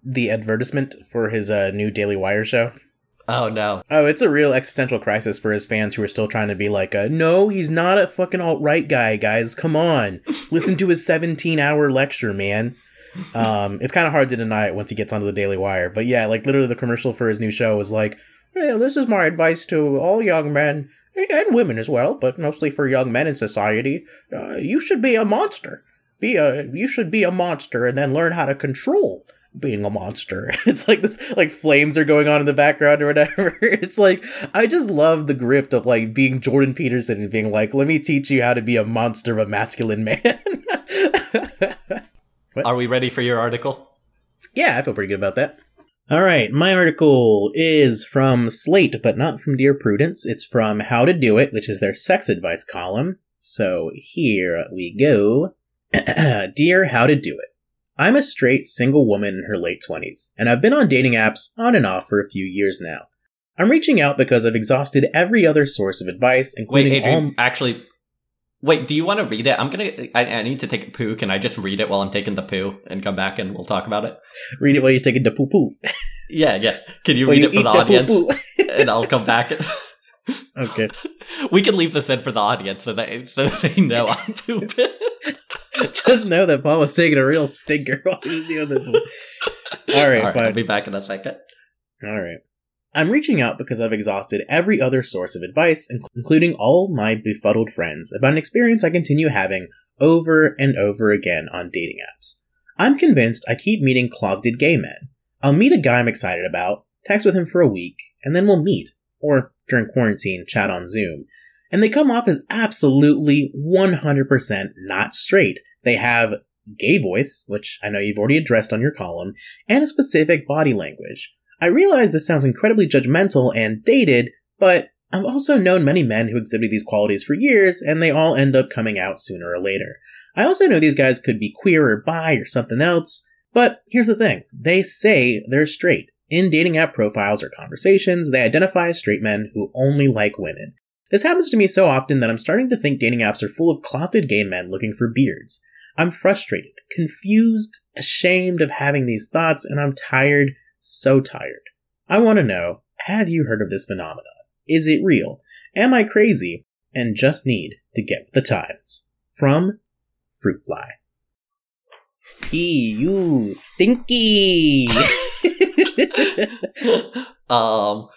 the advertisement for his uh, new Daily Wire show? Oh no, Oh, it's a real existential crisis for his fans who are still trying to be like, uh, no, he's not a fucking alt right guy, guys. Come on, listen to his 17 hour lecture, man. Um, it's kind of hard to deny it once he gets onto the Daily Wire, but yeah, like literally the commercial for his new show was like, well, this is my advice to all young men and women as well, but mostly for young men in society. Uh, you should be a monster. Be a you should be a monster and then learn how to control being a monster. It's like this, like flames are going on in the background or whatever. It's like I just love the grift of like being Jordan Peterson and being like, "Let me teach you how to be a monster of a masculine man." Are we ready for your article? yeah, I feel pretty good about that. All right, my article is from Slate, but not from Dear Prudence. It's from How to Do It, which is their sex advice column. So here we go. Dear How to Do It. I'm a straight single woman in her late 20s, and I've been on dating apps on and off for a few years now. I'm reaching out because I've exhausted every other source of advice, Wait, including Adrian, all. actually, wait, do you want to read it? I'm gonna, I, I need to take a poo. Can I just read it while I'm taking the poo and come back and we'll talk about it? Read it while you're taking the poo poo. Yeah, yeah. Can you While read you it for the audience? and I'll come back. Okay. we can leave this in for the audience so they, so they know I'm pooping. Just know that Paul was taking a real stinker while he was doing this one. All right, All right, fine. I'll be back in a second. All right. I'm reaching out because I've exhausted every other source of advice, including all my befuddled friends, about an experience I continue having over and over again on dating apps. I'm convinced I keep meeting closeted gay men. I'll meet a guy I'm excited about, text with him for a week, and then we'll meet, or during quarantine, chat on Zoom. And they come off as absolutely 100% not straight. They have gay voice, which I know you've already addressed on your column, and a specific body language. I realize this sounds incredibly judgmental and dated, but I've also known many men who exhibited these qualities for years, and they all end up coming out sooner or later. I also know these guys could be queer or bi or something else, but here's the thing they say they're straight. In dating app profiles or conversations, they identify as straight men who only like women. This happens to me so often that I'm starting to think dating apps are full of closeted gay men looking for beards. I'm frustrated, confused, ashamed of having these thoughts, and I'm tired, so tired. I want to know have you heard of this phenomenon? Is it real? Am I crazy? And just need to get the times. From Fruitfly. He, you, stinky! um,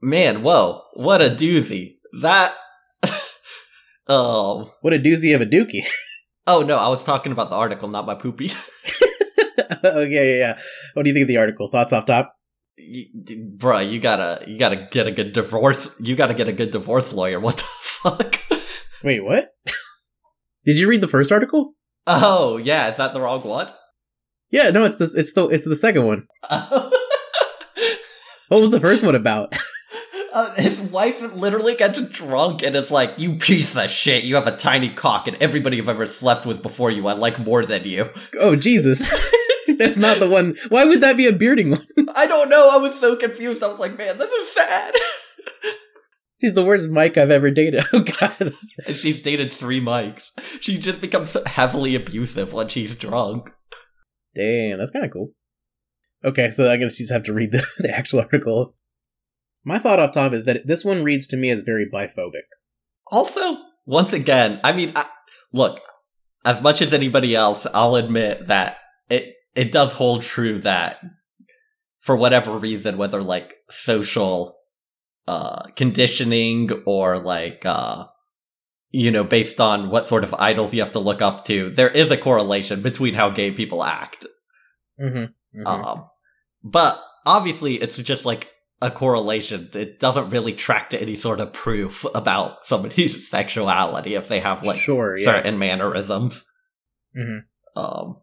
man, whoa, what a doozy. That, um, what a doozy of a dookie. oh no, I was talking about the article, not my poopy. okay, yeah, yeah. What do you think of the article? Thoughts off top? You- Bruh, you gotta, you gotta get a good divorce, you gotta get a good divorce lawyer, what the fuck? Wait, what? Did you read the first article? Oh, yeah, is that the wrong one? Yeah, no, it's this. It's the it's the second one. What was the first one about? Uh, his wife literally gets drunk and is like, "You piece of shit! You have a tiny cock, and everybody you've ever slept with before you, I like more than you." oh Jesus, that's not the one. Why would that be a bearding one? I don't know. I was so confused. I was like, "Man, this is sad." She's the worst Mike I've ever dated. Oh God. and she's dated three mics. She just becomes heavily abusive when she's drunk. Damn, that's kind of cool. Okay, so I guess you just have to read the, the actual article. My thought off top is that this one reads to me as very biphobic. Also, once again, I mean, I, look, as much as anybody else, I'll admit that it it does hold true that for whatever reason, whether like social uh conditioning or like uh you know, based on what sort of idols you have to look up to, there is a correlation between how gay people act. Mm-hmm. Um, but obviously, it's just like a correlation. It doesn't really track to any sort of proof about somebody's sexuality if they have like sure, yeah. certain mannerisms. Mhm. Um,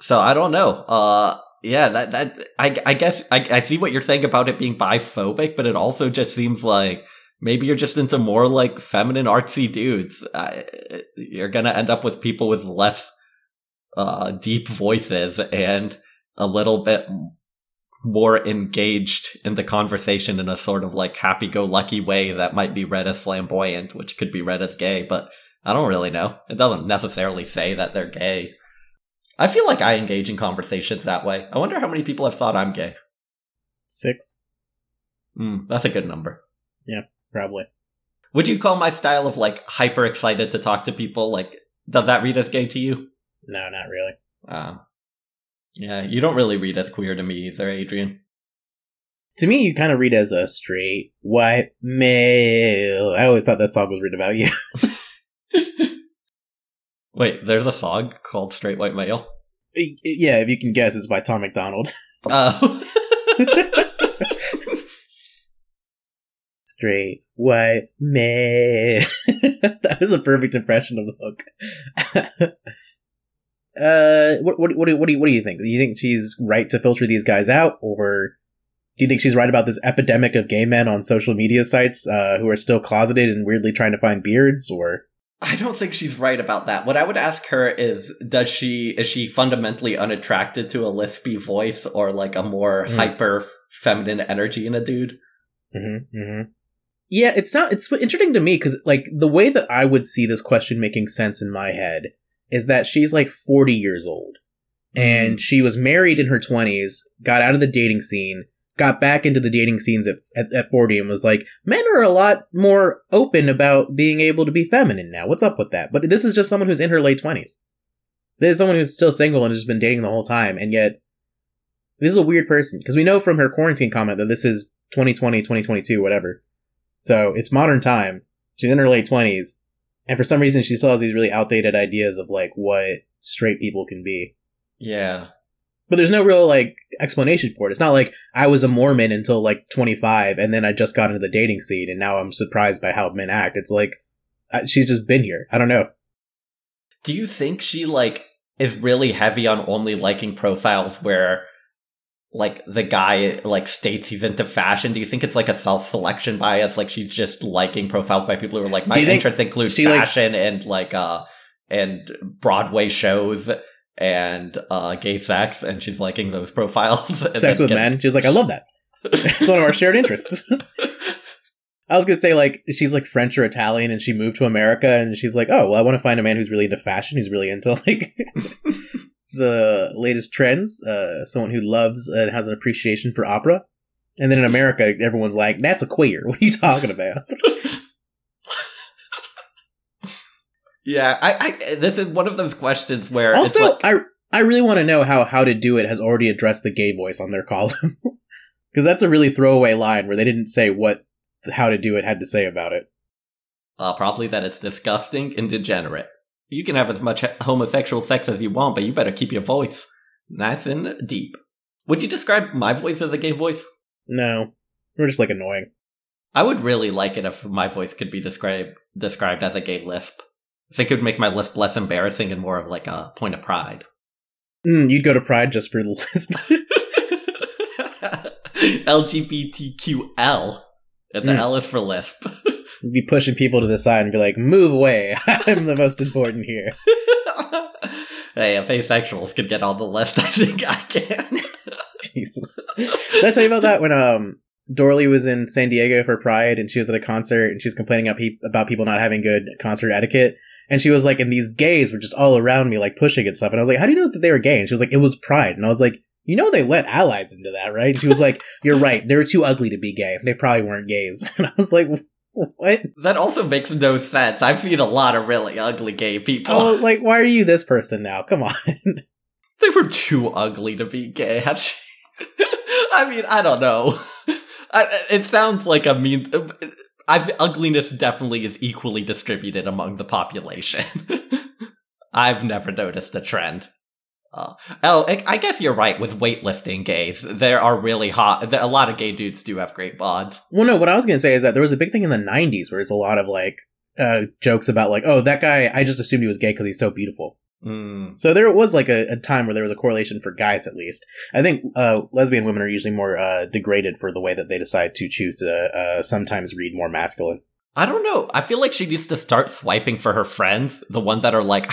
so I don't know. Uh, yeah, that that I I guess I I see what you're saying about it being biphobic, but it also just seems like maybe you're just into more like feminine artsy dudes. Uh, you're gonna end up with people with less uh deep voices and a little bit more engaged in the conversation in a sort of like happy-go-lucky way that might be read as flamboyant, which could be read as gay, but I don't really know. It doesn't necessarily say that they're gay. I feel like I engage in conversations that way. I wonder how many people have thought I'm gay. Six, Hmm, that's a good number. Yeah, probably. Would you call my style of like hyper excited to talk to people like does that read as gay to you? No, not really. Um, yeah, you don't really read as queer to me either, Adrian. To me, you kind of read as a straight white male. I always thought that song was written about you. Wait, there's a song called Straight White Male. Yeah, if you can guess, it's by Tom McDonald. Oh. Straight white man. that was a perfect impression of the hook. Uh, what what what do, what do you what do you think? Do you think she's right to filter these guys out, or do you think she's right about this epidemic of gay men on social media sites uh, who are still closeted and weirdly trying to find beards? Or I don't think she's right about that. What I would ask her is, does she is she fundamentally unattracted to a lispy voice or like a more Mm. hyper feminine energy in a dude? Mm-hmm, mm-hmm. Yeah, it's not. It's interesting to me because like the way that I would see this question making sense in my head is that she's like forty years old, mm-hmm. and she was married in her twenties, got out of the dating scene, got back into the dating scenes at, at at forty, and was like, men are a lot more open about being able to be feminine now. What's up with that? But this is just someone who's in her late twenties. This is someone who's still single and has been dating the whole time, and yet this is a weird person because we know from her quarantine comment that this is 2020, 2022, whatever. So it's modern time. She's in her late 20s. And for some reason, she still has these really outdated ideas of like what straight people can be. Yeah. But there's no real like explanation for it. It's not like I was a Mormon until like 25 and then I just got into the dating scene and now I'm surprised by how men act. It's like she's just been here. I don't know. Do you think she like is really heavy on only liking profiles where like the guy like states he's into fashion? Do you think it's like a self selection bias? Like she's just liking profiles by people who are like my think interests include she, like- fashion and like uh and Broadway shows and uh gay sex and she's liking those profiles. Sex with get- men. She's like, I love that. It's one of our shared interests. I was gonna say like she's like French or Italian and she moved to America and she's like, oh well, I want to find a man who's really into fashion, who's really into like the latest trends, uh, someone who loves and has an appreciation for opera. And then in America, everyone's like, that's a queer. What are you talking about? Yeah, I, I this is one of those questions where also, it's like, I I really want to know how How to Do It has already addressed the gay voice on their column. Because that's a really throwaway line where they didn't say what How to Do It had to say about it. uh, probably that it's disgusting and degenerate. You can have as much homosexual sex as you want, but you better keep your voice nice and deep. Would you describe my voice as a gay voice? No, we're just like annoying. I would really like it if my voice could be described described as a gay lisp. I think it would make my lisp less embarrassing and more of like a point of pride. Mm, you'd go to Pride just for the lisp. LGBTQL. And the Mm. L is for lisp. Be pushing people to the side and be like, "Move away! I'm the most important here." hey, if asexuals could get on the list, I think I can. Jesus. Did I tell you about that when um Dorley was in San Diego for Pride and she was at a concert and she was complaining about, pe- about people not having good concert etiquette and she was like, and these gays were just all around me like pushing and stuff and I was like, how do you know that they were gay? And she was like, it was Pride and I was like, you know they let allies into that, right? And she was like, you're right, they were too ugly to be gay. They probably weren't gays. And I was like, what? that also makes no sense. I've seen a lot of really ugly gay people. Oh, like why are you this person now? Come on. they were too ugly to be gay. I mean, I don't know. I, it sounds like a mean. I've, ugliness definitely is equally distributed among the population. I've never noticed a trend. Uh, oh, I, I guess you're right with weightlifting gays. There are really hot. A lot of gay dudes do have great bods. Well, no, what I was going to say is that there was a big thing in the 90s where it's a lot of like uh, jokes about like, oh, that guy, I just assumed he was gay because he's so beautiful. Mm. So there was like a, a time where there was a correlation for guys at least. I think uh, lesbian women are usually more uh, degraded for the way that they decide to choose to uh, sometimes read more masculine. I don't know. I feel like she needs to start swiping for her friends, the ones that are like,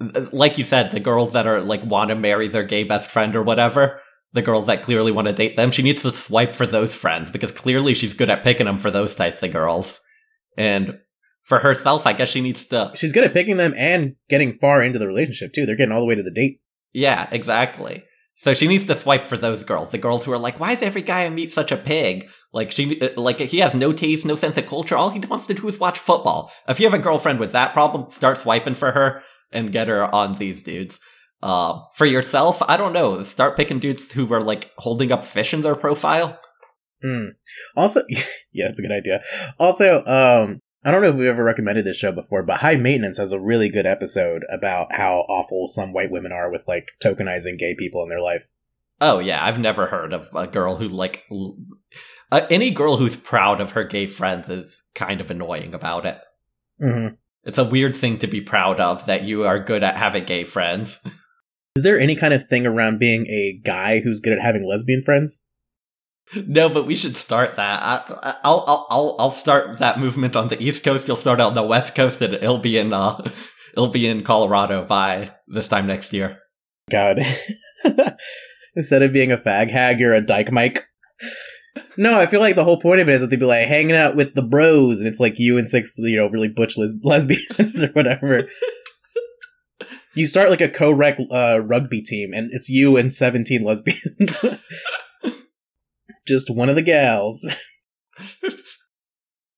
like you said, the girls that are like want to marry their gay best friend or whatever. The girls that clearly want to date them. She needs to swipe for those friends because clearly she's good at picking them for those types of girls. And for herself, I guess she needs to. She's good at picking them and getting far into the relationship too. They're getting all the way to the date. Yeah, exactly. So she needs to swipe for those girls, the girls who are like, "Why is every guy I meet such a pig?" Like she, uh, like he has no taste, no sense of culture. All he wants to do is watch football. If you have a girlfriend with that problem, start swiping for her and get her on these dudes. Uh, for yourself, I don't know. Start picking dudes who are like holding up fish in their profile. Hmm. Also, yeah, that's a good idea. Also, um, I don't know if we've ever recommended this show before, but High Maintenance has a really good episode about how awful some white women are with like tokenizing gay people in their life. Oh yeah, I've never heard of a girl who like l- uh, any girl who's proud of her gay friends is kind of annoying about it. Mm-hmm. It's a weird thing to be proud of that you are good at having gay friends. Is there any kind of thing around being a guy who's good at having lesbian friends? No, but we should start that. I, I'll, I'll, I'll, I'll start that movement on the East Coast. You'll start out on the West Coast, and it'll be in, uh, it'll be in Colorado by this time next year. God. Instead of being a fag hag, you're a dyke Mike. No, I feel like the whole point of it is that they'd be like hanging out with the bros, and it's like you and six, you know, really butch les- lesbians or whatever. you start like a co-rec uh, rugby team, and it's you and seventeen lesbians. Just one of the gals.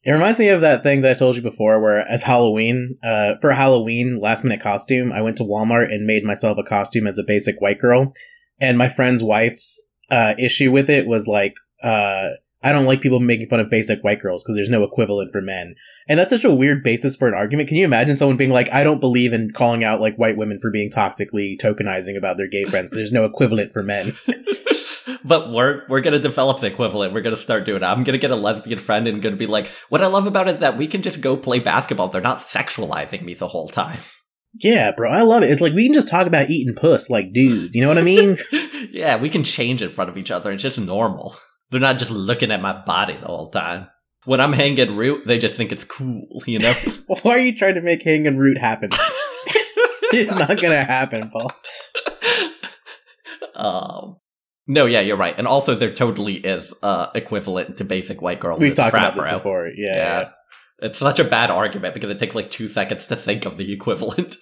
It reminds me of that thing that I told you before, where as Halloween, uh, for Halloween last minute costume, I went to Walmart and made myself a costume as a basic white girl. And my friend's wife's uh, issue with it was like, uh, I don't like people making fun of basic white girls because there's no equivalent for men. And that's such a weird basis for an argument. Can you imagine someone being like, I don't believe in calling out like white women for being toxically tokenizing about their gay friends because there's no equivalent for men? but we're we're gonna develop the equivalent. We're gonna start doing it. I'm gonna get a lesbian friend and gonna be like, what I love about it is that we can just go play basketball. They're not sexualizing me the whole time. yeah, bro, I love it. It's like we can just talk about eating puss like dudes. You know what I mean? yeah, we can change in front of each other. It's just normal. They're not just looking at my body the whole time. When I'm hanging root, they just think it's cool, you know? Why are you trying to make hanging root happen? it's not gonna happen, Paul. um, no, yeah, you're right. And also, there totally is uh, equivalent to basic white girl. We've talked about this before. Yeah, Yeah. yeah. It's such a bad argument because it takes like two seconds to think of the equivalent.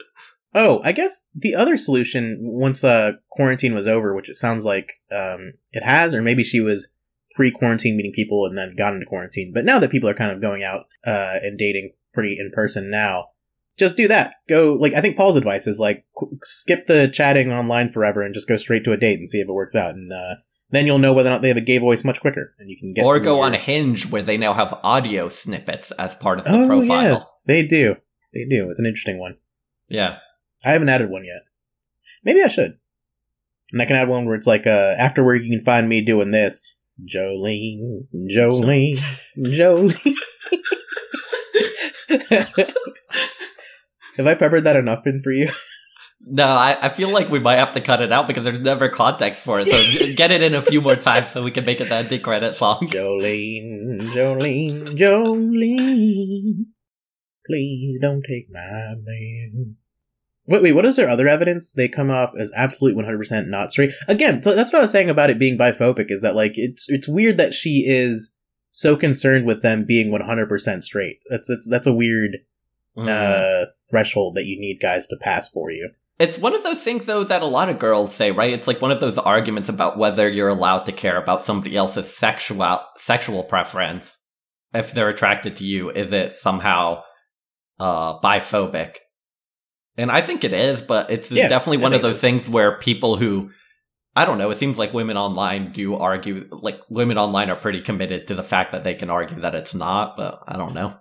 Oh, I guess the other solution once uh, quarantine was over, which it sounds like um, it has, or maybe she was pre-quarantine meeting people and then got into quarantine. But now that people are kind of going out uh, and dating pretty in person now, just do that. Go like I think Paul's advice is like qu- skip the chatting online forever and just go straight to a date and see if it works out, and uh, then you'll know whether or not they have a gay voice much quicker, and you can get or go your- on Hinge where they now have audio snippets as part of the Oh, profile. yeah. They do. They do. It's an interesting one. Yeah. I haven't added one yet. Maybe I should. And I can add one where it's like, uh, after work you can find me doing this. Jolene, Jolene, Jolene. Have I peppered that enough in for you? No, I, I feel like we might have to cut it out because there's never context for it. So get it in a few more times so we can make it the ending credit song. Jolene, Jolene, Jolene. Please don't take my man. Wait, wait, what is their other evidence? They come off as absolutely 100% not straight. Again, so that's what I was saying about it being biphobic, is that, like, it's it's weird that she is so concerned with them being 100% straight. That's, that's, that's a weird Mm. uh, threshold that you need guys to pass for you. It's one of those things, though, that a lot of girls say, right? It's like one of those arguments about whether you're allowed to care about somebody else's sexual sexual preference if they're attracted to you. Is it somehow uh, biphobic? And I think it is, but it's Yeah, definitely one of those things where people who I don't know. It seems like women online do argue, like women online are pretty committed to the fact that they can argue that it's not, but I don't know.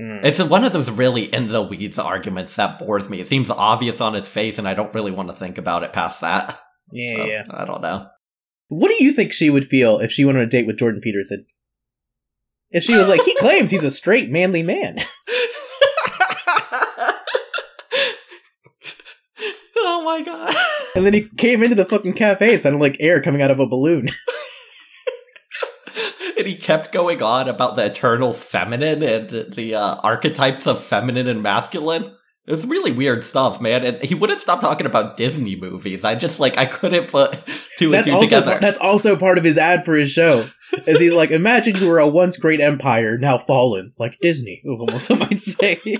Mm. It's one of those really in the weeds arguments that bores me. It seems obvious on its face, and I don't really want to think about it past that. yeah, So, yeah. I don't know. What do you think she would feel if she went on a date with Jordan Peterson? If she was like, he claims he's a straight, manly man. oh my god. And then he came into the fucking cafe, sounded like air coming out of a balloon. and he kept going on about the eternal feminine and the uh, archetypes of feminine and masculine. It was really weird stuff, man. And he wouldn't stop talking about Disney movies. I just like I couldn't put two and That's two also together. that's also part of his ad for his show. Is he's like, imagine you were a once great empire, now fallen, like Disney. Almost, I might say.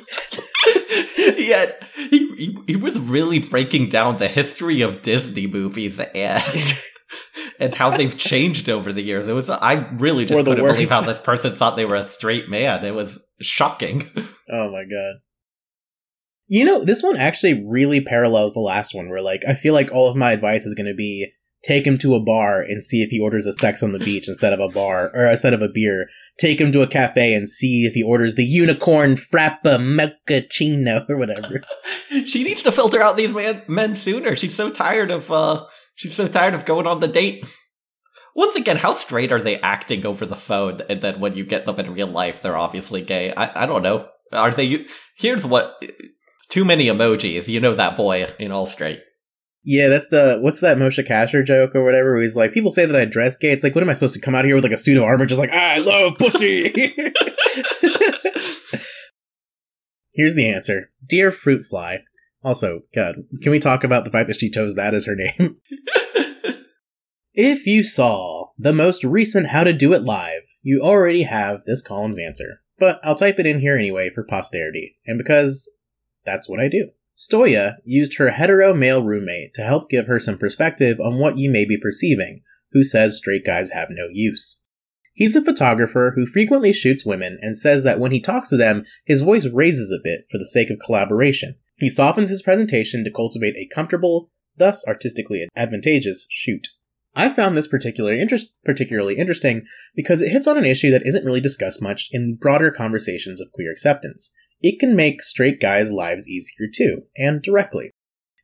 yeah, he, he he was really breaking down the history of Disney movies and and how they've changed over the years. It was I really just couldn't believe how this person thought they were a straight man. It was shocking. Oh my god. You know, this one actually really parallels the last one, where like I feel like all of my advice is going to be take him to a bar and see if he orders a sex on the beach instead of a bar or instead of a beer. Take him to a cafe and see if he orders the unicorn frappa mochaccino or whatever. she needs to filter out these man- men sooner. She's so tired of uh she's so tired of going on the date. Once again, how straight are they acting over the phone? And then when you get them in real life, they're obviously gay. I, I don't know. Are they? Here's what. Too many emojis. You know that boy in all straight. Yeah, that's the what's that Moshe Kasher joke or whatever? Where he's like, people say that I dress gay. It's like, what am I supposed to come out here with like a suit of armor, just like ah, I love pussy? Here's the answer, dear fruit fly. Also, God, can we talk about the fact that she chose that as her name? if you saw the most recent How to Do It live, you already have this column's answer. But I'll type it in here anyway for posterity, and because that's what I do. Stoya used her hetero male roommate to help give her some perspective on what you may be perceiving, who says straight guys have no use. He's a photographer who frequently shoots women and says that when he talks to them, his voice raises a bit for the sake of collaboration. He softens his presentation to cultivate a comfortable, thus artistically advantageous shoot. I found this particularly, interest, particularly interesting because it hits on an issue that isn't really discussed much in the broader conversations of queer acceptance it can make straight guys' lives easier too, and directly.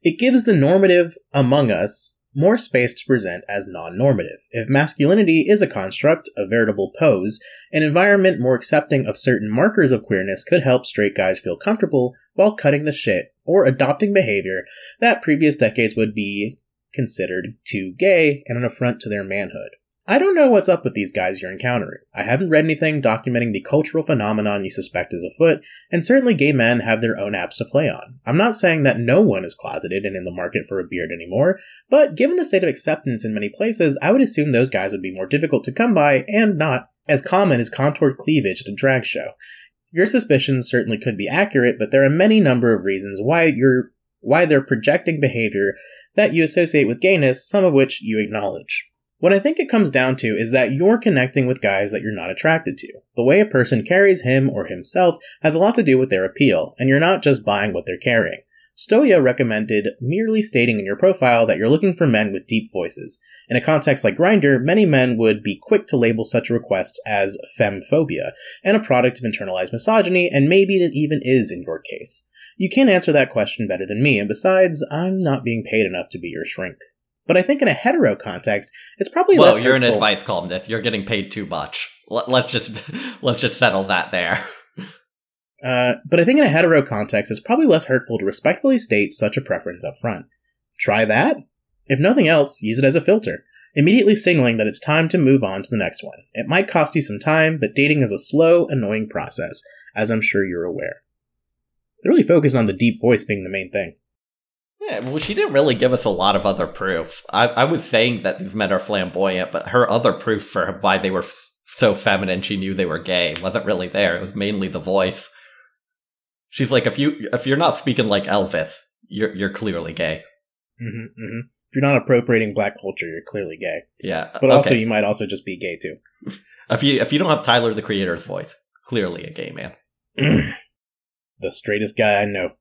It gives the normative among us more space to present as non normative. If masculinity is a construct, a veritable pose, an environment more accepting of certain markers of queerness could help straight guys feel comfortable while cutting the shit or adopting behavior that previous decades would be considered too gay and an affront to their manhood. I don't know what's up with these guys you're encountering. I haven't read anything documenting the cultural phenomenon you suspect is afoot, and certainly gay men have their own apps to play on. I'm not saying that no one is closeted and in the market for a beard anymore, but given the state of acceptance in many places, I would assume those guys would be more difficult to come by and not as common as contoured cleavage at a drag show. Your suspicions certainly could be accurate, but there are many number of reasons why you're why they're projecting behavior that you associate with gayness, some of which you acknowledge. What I think it comes down to is that you're connecting with guys that you're not attracted to. The way a person carries him or himself has a lot to do with their appeal, and you're not just buying what they're carrying. Stoya recommended merely stating in your profile that you're looking for men with deep voices. In a context like Grindr, many men would be quick to label such a request as femmephobia, and a product of internalized misogyny, and maybe it even is in your case. You can't answer that question better than me, and besides, I'm not being paid enough to be your shrink. But I think in a hetero context, it's probably well, you're an advice columnist. You're getting paid too much. Let's just let's just settle that there. Uh, but I think in a hetero context, it's probably less hurtful to respectfully state such a preference up front. Try that. If nothing else, use it as a filter, immediately signaling that it's time to move on to the next one. It might cost you some time, but dating is a slow, annoying process, as I'm sure you're aware. They're really focused on the deep voice being the main thing. Yeah, well, she didn't really give us a lot of other proof. I, I was saying that these men are flamboyant, but her other proof for why they were f- so feminine, she knew they were gay, wasn't really there. It was mainly the voice. She's like, if you if you're not speaking like Elvis, you're you're clearly gay. hmm hmm If you're not appropriating black culture, you're clearly gay. Yeah, But also, okay. you might also just be gay too. if you if you don't have Tyler the Creator's voice, clearly a gay man. the straightest guy I know.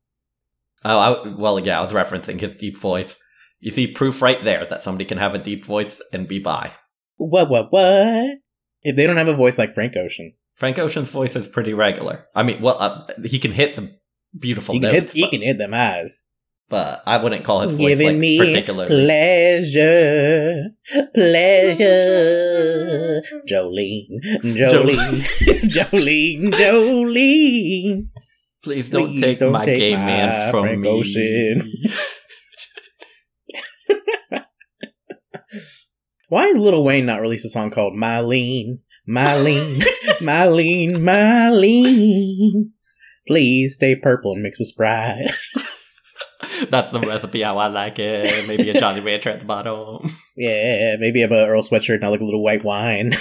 Oh, I, well, yeah, I was referencing his deep voice. You see proof right there that somebody can have a deep voice and be bi. What, what, what? If they don't have a voice like Frank Ocean, Frank Ocean's voice is pretty regular. I mean, well, uh, he can hit the beautiful he can, hit, notes, he can hit them eyes. but I wouldn't call his voice Giving like me particularly. pleasure, pleasure. Jolene, Jolene, Jolene, Jolene. Please don't Please take don't my take gay my man from Frank me. Ocean. Why is Lil Wayne not released a song called Mylene, Mylene, Mylene, Mylene? Please stay purple and mix with Sprite. That's the recipe how I like it. Maybe a Johnny Rancher at the bottom. Yeah, maybe have a Earl sweatshirt and I like a little white wine.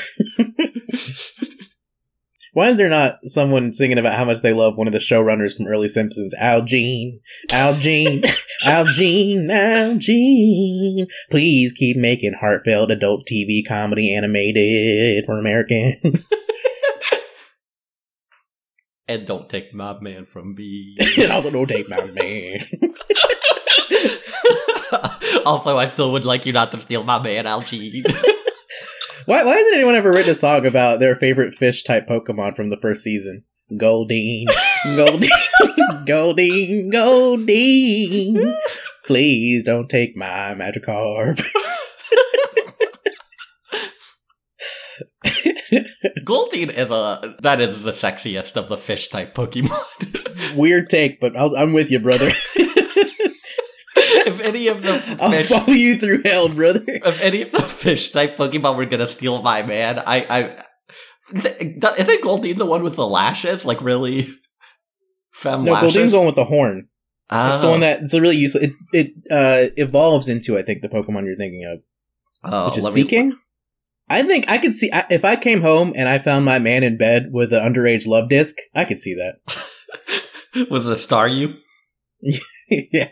Why is there not someone singing about how much they love one of the showrunners from early Simpsons, Al Jean, Al Jean, Al Jean, Al Jean? Please keep making heartfelt adult TV comedy animated for Americans. and don't take my man from me. and also don't take my man. also, I still would like you not to steal my man, Al Jean. Why, why hasn't anyone ever written a song about their favorite fish type Pokemon from the first season? Goldeen, Goldeen, Goldeen, Goldeen. Please don't take my Magikarp. Goldeen is a that is the sexiest of the fish type Pokemon. Weird take, but I'll, I'm with you, brother. any of the I'll fish, follow you through hell, brother. if any of the fish type Pokemon were gonna steal my man, I, I isn't Goldeen the one with the lashes? Like really, femme No, lashes. Goldeen's the one with the horn. It's the Oh. one that it's a really useful. It it uh, evolves into I think the Pokemon you're thinking of, oh, which is let me- Seaking. I think I could see I, if I came home and I found my man in bed with an underage Luvdisc. I could see that. with the star you. yeah,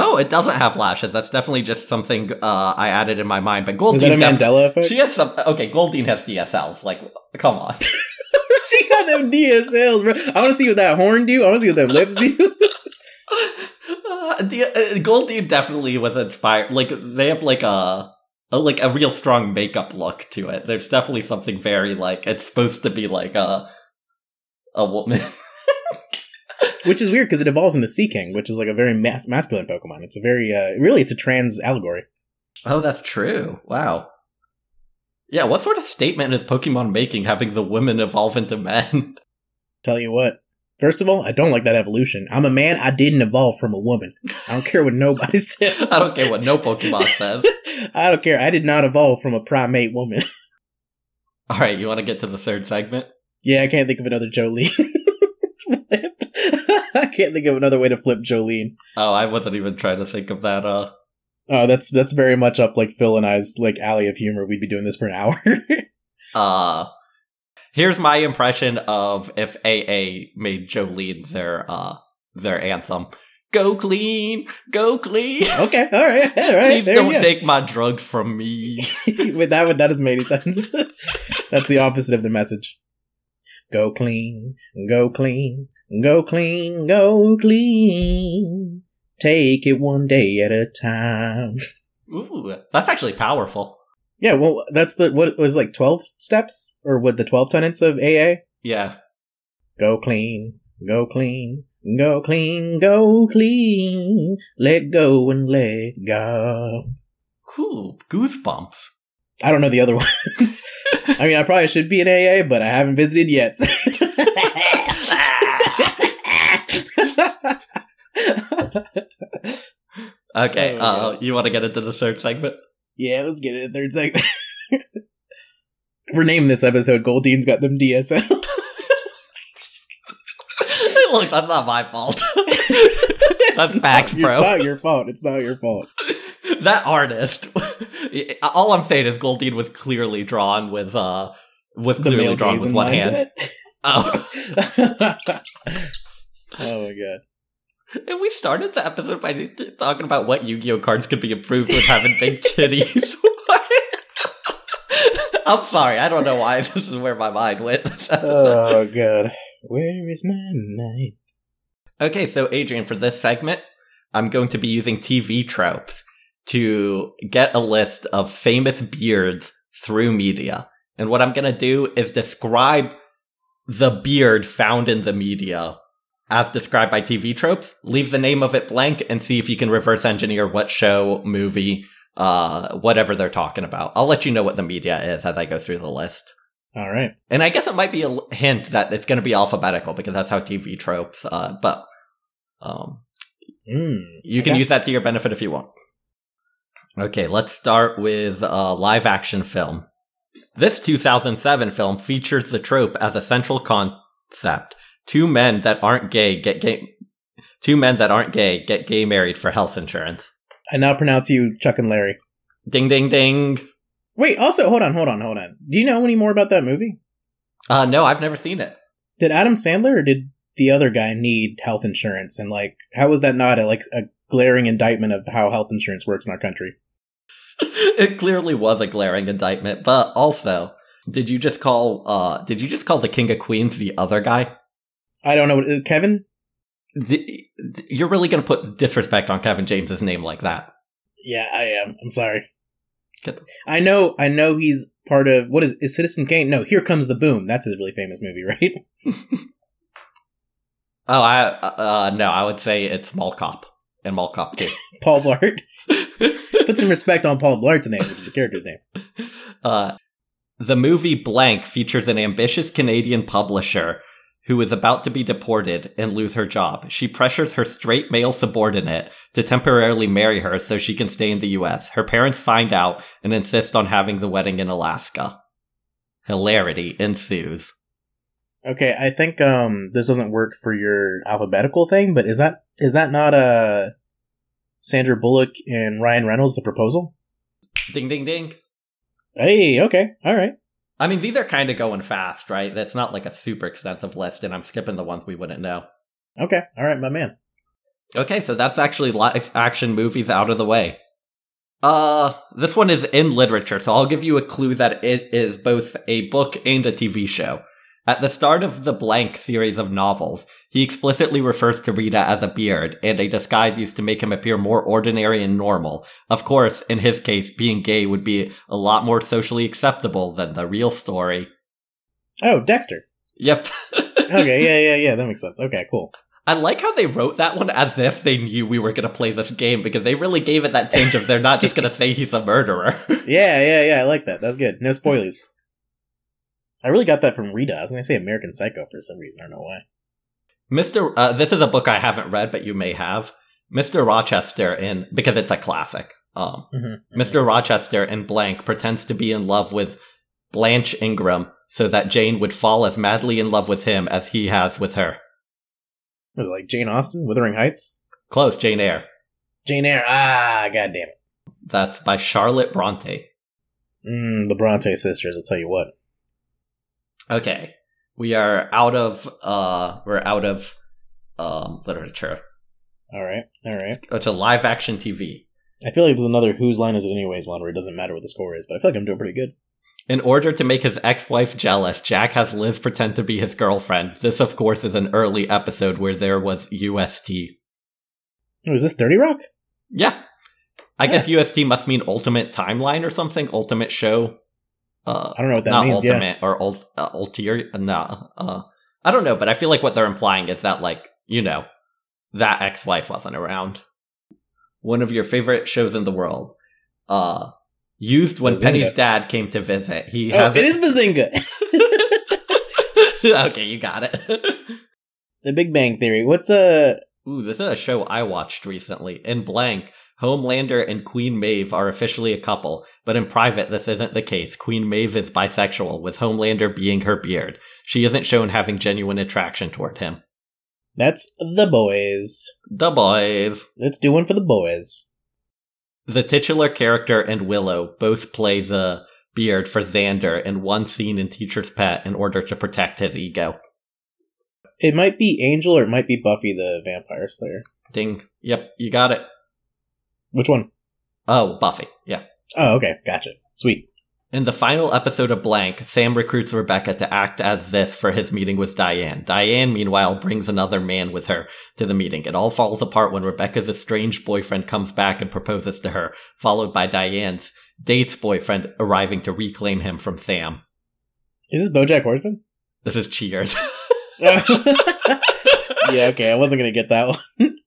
Oh, it doesn't have lashes. That's definitely just something uh, I added in my mind. But Goldeen, is that a def- Mandela effect? she has some. Okay, Goldeen has DSLs. Like, come on. she got them DSLs, bro. I want to see what that horn do. I want to see what them lips do. Uh, the, uh, Goldeen definitely was inspired. Like they have like a, a like a real strong makeup look to it. There's definitely something very like it's supposed to be like a a woman. Which is weird because it evolves into Seaking, which is like a very mas- masculine Pokemon. It's a very uh, really it's a trans allegory. oh, that's true. Wow. Yeah, what sort of statement is Pokemon making having the women evolve into men? Tell you what. First of all, I don't like that evolution. I'm a man. I didn't evolve from a woman. I don't care what nobody says. I don't care what no Pokemon says. I don't care. I did not evolve from a primate woman. All right, you want to get to the third segment? yeah, I can't think of another Jolene. I can't think of another way to flip Jolene. Oh, I wasn't even trying to think of that. Uh, Oh, that's that's very much up like Phil and I's like alley of humor. We'd be doing this for an hour. uh, here's my impression of if AA made Jolene their uh their anthem. Go clean, go clean. okay, all right, all right. Please there don't take my drugs from me. Wait, that would that doesn't make any sense. That's the opposite of the message. Go clean, go clean, go clean, go clean. Take it one day at a time. Ooh, that's actually powerful. Yeah, well, that's the what was like twelve steps or what the twelve tenets of AA. Yeah. Go clean, go clean, go clean, go clean. Let go and let go. Ooh, goosebumps. I don't know the other ones. I mean, I probably should be in AA, but I haven't visited yet. Okay, Oh, uh, you want to get into the third segment? yeah, let's get it. Third segment. We're naming this episode Goldeen's got them DSLs. Look, that's not my fault. that's facts, bro. It's not your fault. It's not your fault. that artist. all I'm saying is Goldeen was clearly drawn with uh was The clearly drawn with one hand. Oh, oh my god. And we started the episode by t- talking about what Yu-Gi-Oh cards could be improved with having big titties. I'm sorry, I don't know why this is where my mind went. Oh god. Where is my mind? Okay, so Adrian, for this segment, I'm going to be using TV tropes to get a list of famous beards through media. And what I'm going to do is describe the beard found in the media as described by TV tropes, leave the name of it blank, and see if you can reverse engineer what show, movie, uh, whatever they're talking about. I'll let you know what the media is as I go through the list. All right. And I guess it might be a hint that it's going to be alphabetical because that's how TV tropes. Uh, but um, Mm. you can Okay. use that to your benefit if you want. Okay, let's start with a live action film. This 2007 film features the trope as a central concept. Two men that aren't gay get gay. Two men that aren't gay get gay married for health insurance. I now pronounce you Chuck and Larry. Ding ding ding. Wait, also, hold on, hold on, hold on. Do you know any more about that movie? Uh, no, I've never seen it. Did Adam Sandler or did the other guy need health insurance? And like, how was that not a like a glaring indictment of how health insurance works in our country? it clearly was a glaring indictment, but also, did you just call uh did you just call the King of Queens the other guy? I don't know. what- uh, Kevin? D- you're really going to put disrespect on Kevin James's name like that. Yeah, I am. I'm sorry. I know. I know he's part of what is is Citizen Kane? No, Here Comes the Boom. That's his really famous movie, right? Oh, I uh, no, I would say it's Mall Cop and Mall Cop 2. Paul Blart. Put some respect on Paul Blart's name, which is the character's name. Uh, the movie Blank features an ambitious Canadian publisher who is about to be deported and lose her job. She pressures her straight male subordinate to temporarily marry her so she can stay in the US. Her parents find out and insist on having the wedding in Alaska. Hilarity ensues. Okay, I think um this doesn't work for your alphabetical thing, but is that is that not uh Sandra Bullock and Ryan Reynolds the proposal? Ding, ding, ding. Hey, okay, all right. I mean, these are kind of going fast, right? That's not like a super extensive list, and I'm skipping the ones we wouldn't know. Okay, all right, my man. Okay, so that's actually live action movies out of the way. Uh, this one is in literature, so I'll give you a clue that it is both a book and a TV show. At the start of the Blank series of novels, he explicitly refers to Rita as a beard, and a disguise used to make him appear more ordinary and normal. Of course, in his case, being gay would be a lot more socially acceptable than the real story. Oh, Dexter. Yep. Okay, yeah, yeah, yeah, that makes sense. Okay, cool. I like how they wrote that one as if they knew we were going to play this game because they really gave it that tinge of they're not just going to say he's a murderer. Yeah, yeah, yeah, I like that. That's good. No spoilies. I really got that from Rita. I was going to say American Psycho for some reason. I don't know why. Mr. Uh, this is a book I haven't read, but you may have. Mr. Rochester in, because it's a classic. Um, Mm-hmm. Mr. Rochester in Blank pretends to be in love with Blanche Ingram so that Jane would fall as madly in love with him as he has with her. Was it like Jane Austen, Wuthering Heights? Close, Jane Eyre. Jane Eyre. Ah, god damn it. That's by Charlotte Bronte. Mm, the Bronte sisters, I'll tell you what. Okay. We are out of uh we're out of um literature. All right, all right. It's a live action TV. I feel like there's another Whose Line Is It Anyways one where it doesn't matter what the score is, but I feel like I'm doing pretty good. In order to make his ex-wife jealous, Jack has Liz pretend to be his girlfriend. This of course is an early episode where there was UST. Oh, is this 30 Rock? Yeah. I guess UST must mean ultimate timeline or something, ultimate show. Uh I don't know what that not means. Yeah. or ult, uh, ulterior no uh I don't know, but I feel like what they're implying is that like, you know, that ex-wife wasn't around. One of your favorite shows in the world. Uh used when Bazinga. Penny's dad came to visit. He Oh, has it is Bazinga. okay, you got it. the Big Bang Theory. What's a? Ooh, this is a show I watched recently. In blank, Homelander and Queen Maeve are officially a couple, but in private, this isn't the case. Queen Maeve is bisexual, with Homelander being her beard. She isn't shown having genuine attraction toward him. that's the boys. The boys. Let's do one for the boys. The titular character and Willow both play the beard for Xander in one scene in Teacher's Pet in order to protect his ego. It might be Angel or it might be Buffy the Vampire Slayer. Ding. Yep, you got it. Which one? Oh, Buffy. Yeah. Oh, okay, gotcha. Sweet. In the final episode of Blank, Sam recruits Rebecca to act as this for his meeting with Diane. Diane, meanwhile, brings another man with her to the meeting. It all falls apart when Rebecca's estranged boyfriend comes back and proposes to her, followed by Diane's date's boyfriend arriving to reclaim him from Sam. Is this BoJack Horseman? This is Cheers. yeah, okay, I wasn't gonna get that one.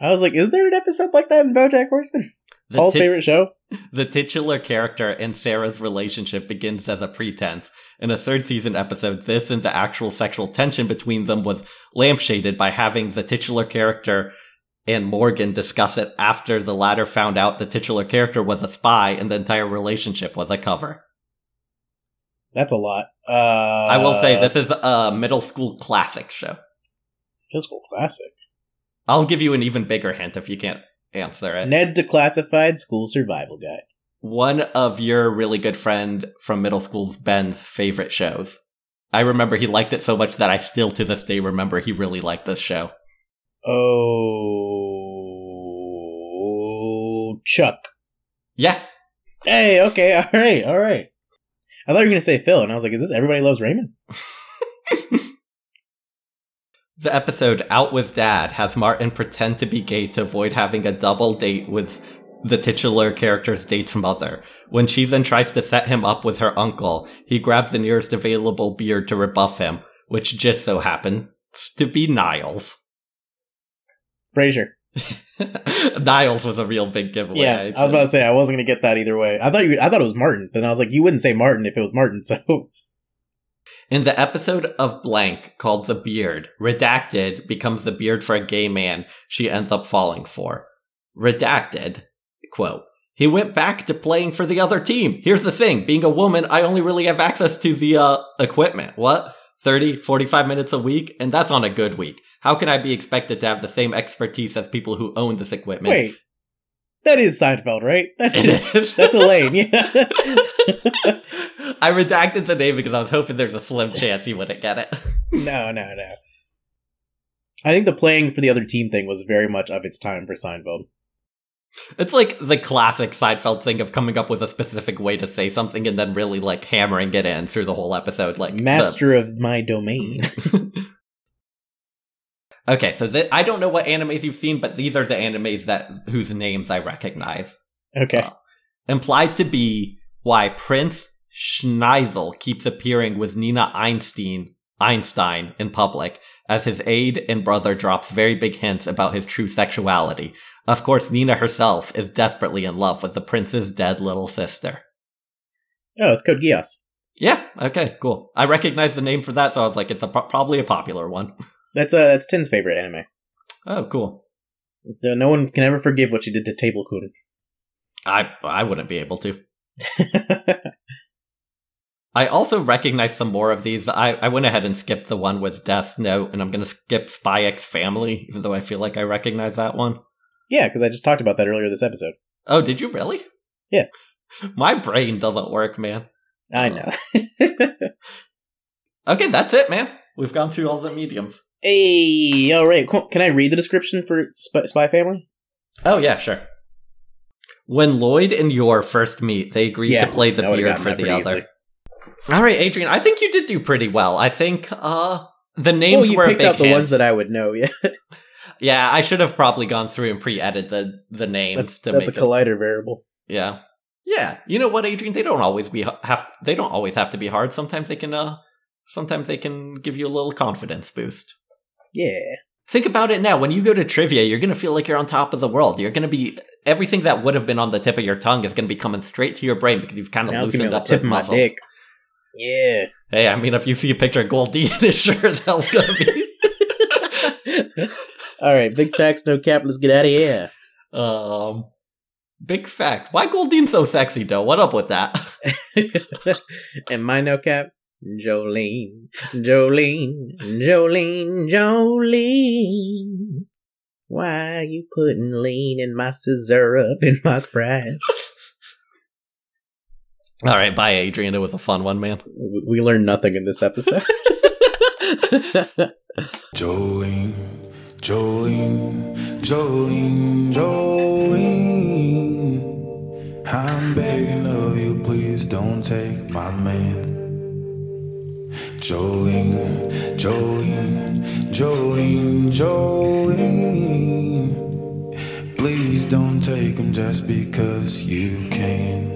I was like, is there an episode like that in BoJack Horseman? The, Paul's tit- favorite show. the titular character and Sarah's relationship begins as a pretense. In a third season episode, this and the actual sexual tension between them was lampshaded by having the titular character and Morgan discuss it after the latter found out the titular character was a spy and the entire relationship was a cover. That's a lot. Uh, I will say this is a middle school classic show. Middle school classic. I'll give you an even bigger hint if you can't answer it. Ned's Declassified School Survival Guide. One of your really good friend from middle school's Ben's favorite shows. I remember he liked it so much that I still to this day remember he really liked this show. Oh, Chuck. Yeah. Hey, okay, all right, all right. I thought you were gonna say Phil, and I was like, "Is this Everybody Loves Raymond?" The episode Out with Dad has Martin pretend to be gay to avoid having a double date with the titular character's date's mother. When she then tries to set him up with her uncle, he grabs the nearest available beard to rebuff him, which just so happens to be Niles. Frasier. Niles was a real big giveaway. Yeah, I'd was about to say I wasn't gonna get that either way. I thought you. I thought it was Martin. Then I was like, you wouldn't say Martin if it was Martin. So In the episode of Blank called The Beard, Redacted becomes the beard for a gay man she ends up falling for. Redacted, quote, he went back to playing for the other team. Here's the thing, being a woman, I only really have access to the, uh, equipment. What? 30, 45 minutes a week? And that's on a good week. How can I be expected to have the same expertise as people who own this equipment? wait, that is Seinfeld, right? That is- is. That's Elaine. Yeah. I redacted the name because I was hoping there's a slim chance he wouldn't get it. no, no, no. I think the playing for the other team thing was very much of its time for Seinfeld. It's like the classic Seinfeld thing of coming up with a specific way to say something and then really like hammering it in through the whole episode. Like the- Master of my domain. Okay, so th- I don't know what animes you've seen, but these are the animes that whose names I recognize. Okay. Uh, implied to be why Prince Schneizel keeps appearing with Nina Einstein Einstein in public as his aide and brother drops very big hints about his true sexuality. Of course, Nina herself is desperately in love with the prince's dead little sister. Oh, it's Code Geass. Yeah, okay, cool. I recognize the name for that, so I was like, it's a, probably a popular one. That's uh, that's Tim's favorite anime. Oh, cool. No one can ever forgive what you did to Table Kun. I I wouldn't be able to. I also recognize some more of these. I, I went ahead and skipped the one with Death Note, and I'm going to skip Spy X Family, even though I feel like I recognize that one. yeah, because I just talked about that earlier this episode. Oh, did you really? Yeah. My brain doesn't work, man. I know. Okay, that's it, man. We've gone through all the mediums. hey, all right. cool. Can I read the description for Spy, Spy Family? Oh, yeah, sure. When Lloyd and Yor first meet, they agree Yeah, to play the beard for the other. easily. All right, Adrian, I think you did do pretty well. I think uh the Well, names you were a picked big out the hand. ones that I would know. Yeah, Yeah, I should have probably gone through and pre-edited the the names that's to that's a make it. collider variable. Yeah, yeah. You know what, Adrian? They don't always be have. They don't always have to be hard. Sometimes they can. Uh, sometimes they can give you a little confidence boost. Yeah. Think about it now. When you go to trivia, you're gonna feel like you're on top of the world. You're gonna be everything that would have been on the tip of your tongue is gonna be coming straight to your brain because you've kind of Now loosened up tip of my muscles. dick. Yeah. Hey, I mean, if you see a picture of Goldie in his shirt, that's gonna be. All right, big facts, no cap. Let's get out of here. Um, big fact. Why Goldine so sexy though? What up with that? and my no cap, Jolene, Jolene, Jolene, Jolene. Why are you putting lean in my scissor up in my sprite? All right, bye, Adrian. It was a fun one, man. We we learned nothing in this episode. Jolene, Jolene, Jolene, Jolene. I'm begging of you, please don't take my man. Jolene, Jolene, Jolene, Jolene. Please don't take him just because you can.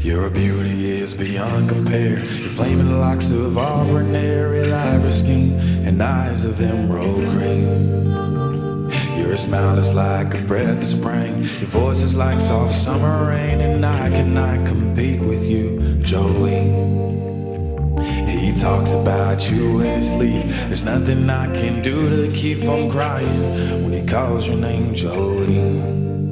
Your beauty is beyond compare. Your flaming locks of real ivory skin, and eyes of emerald green. Your smile is like a breath of spring. Your voice is like soft summer rain, and I cannot compete with you, Jolene. Talks about you in his sleep. There's nothing I can do to keep from crying when he calls your name, Jolene.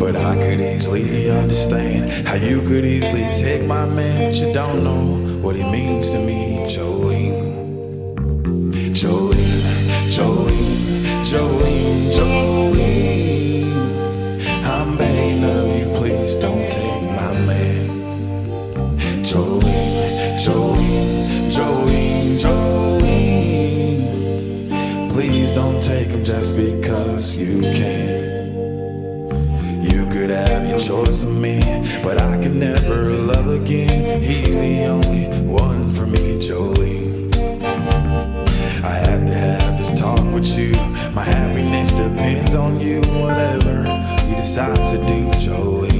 But I could easily understand how you could easily take my man, but you don't know what he means to me. Jolene, Jolene, Jolene, Jolene. Choice of me, but I can never love again. He's the only one for me, Jolene. I had to have this talk with you. My happiness depends on you, whatever you decide to do, Jolene.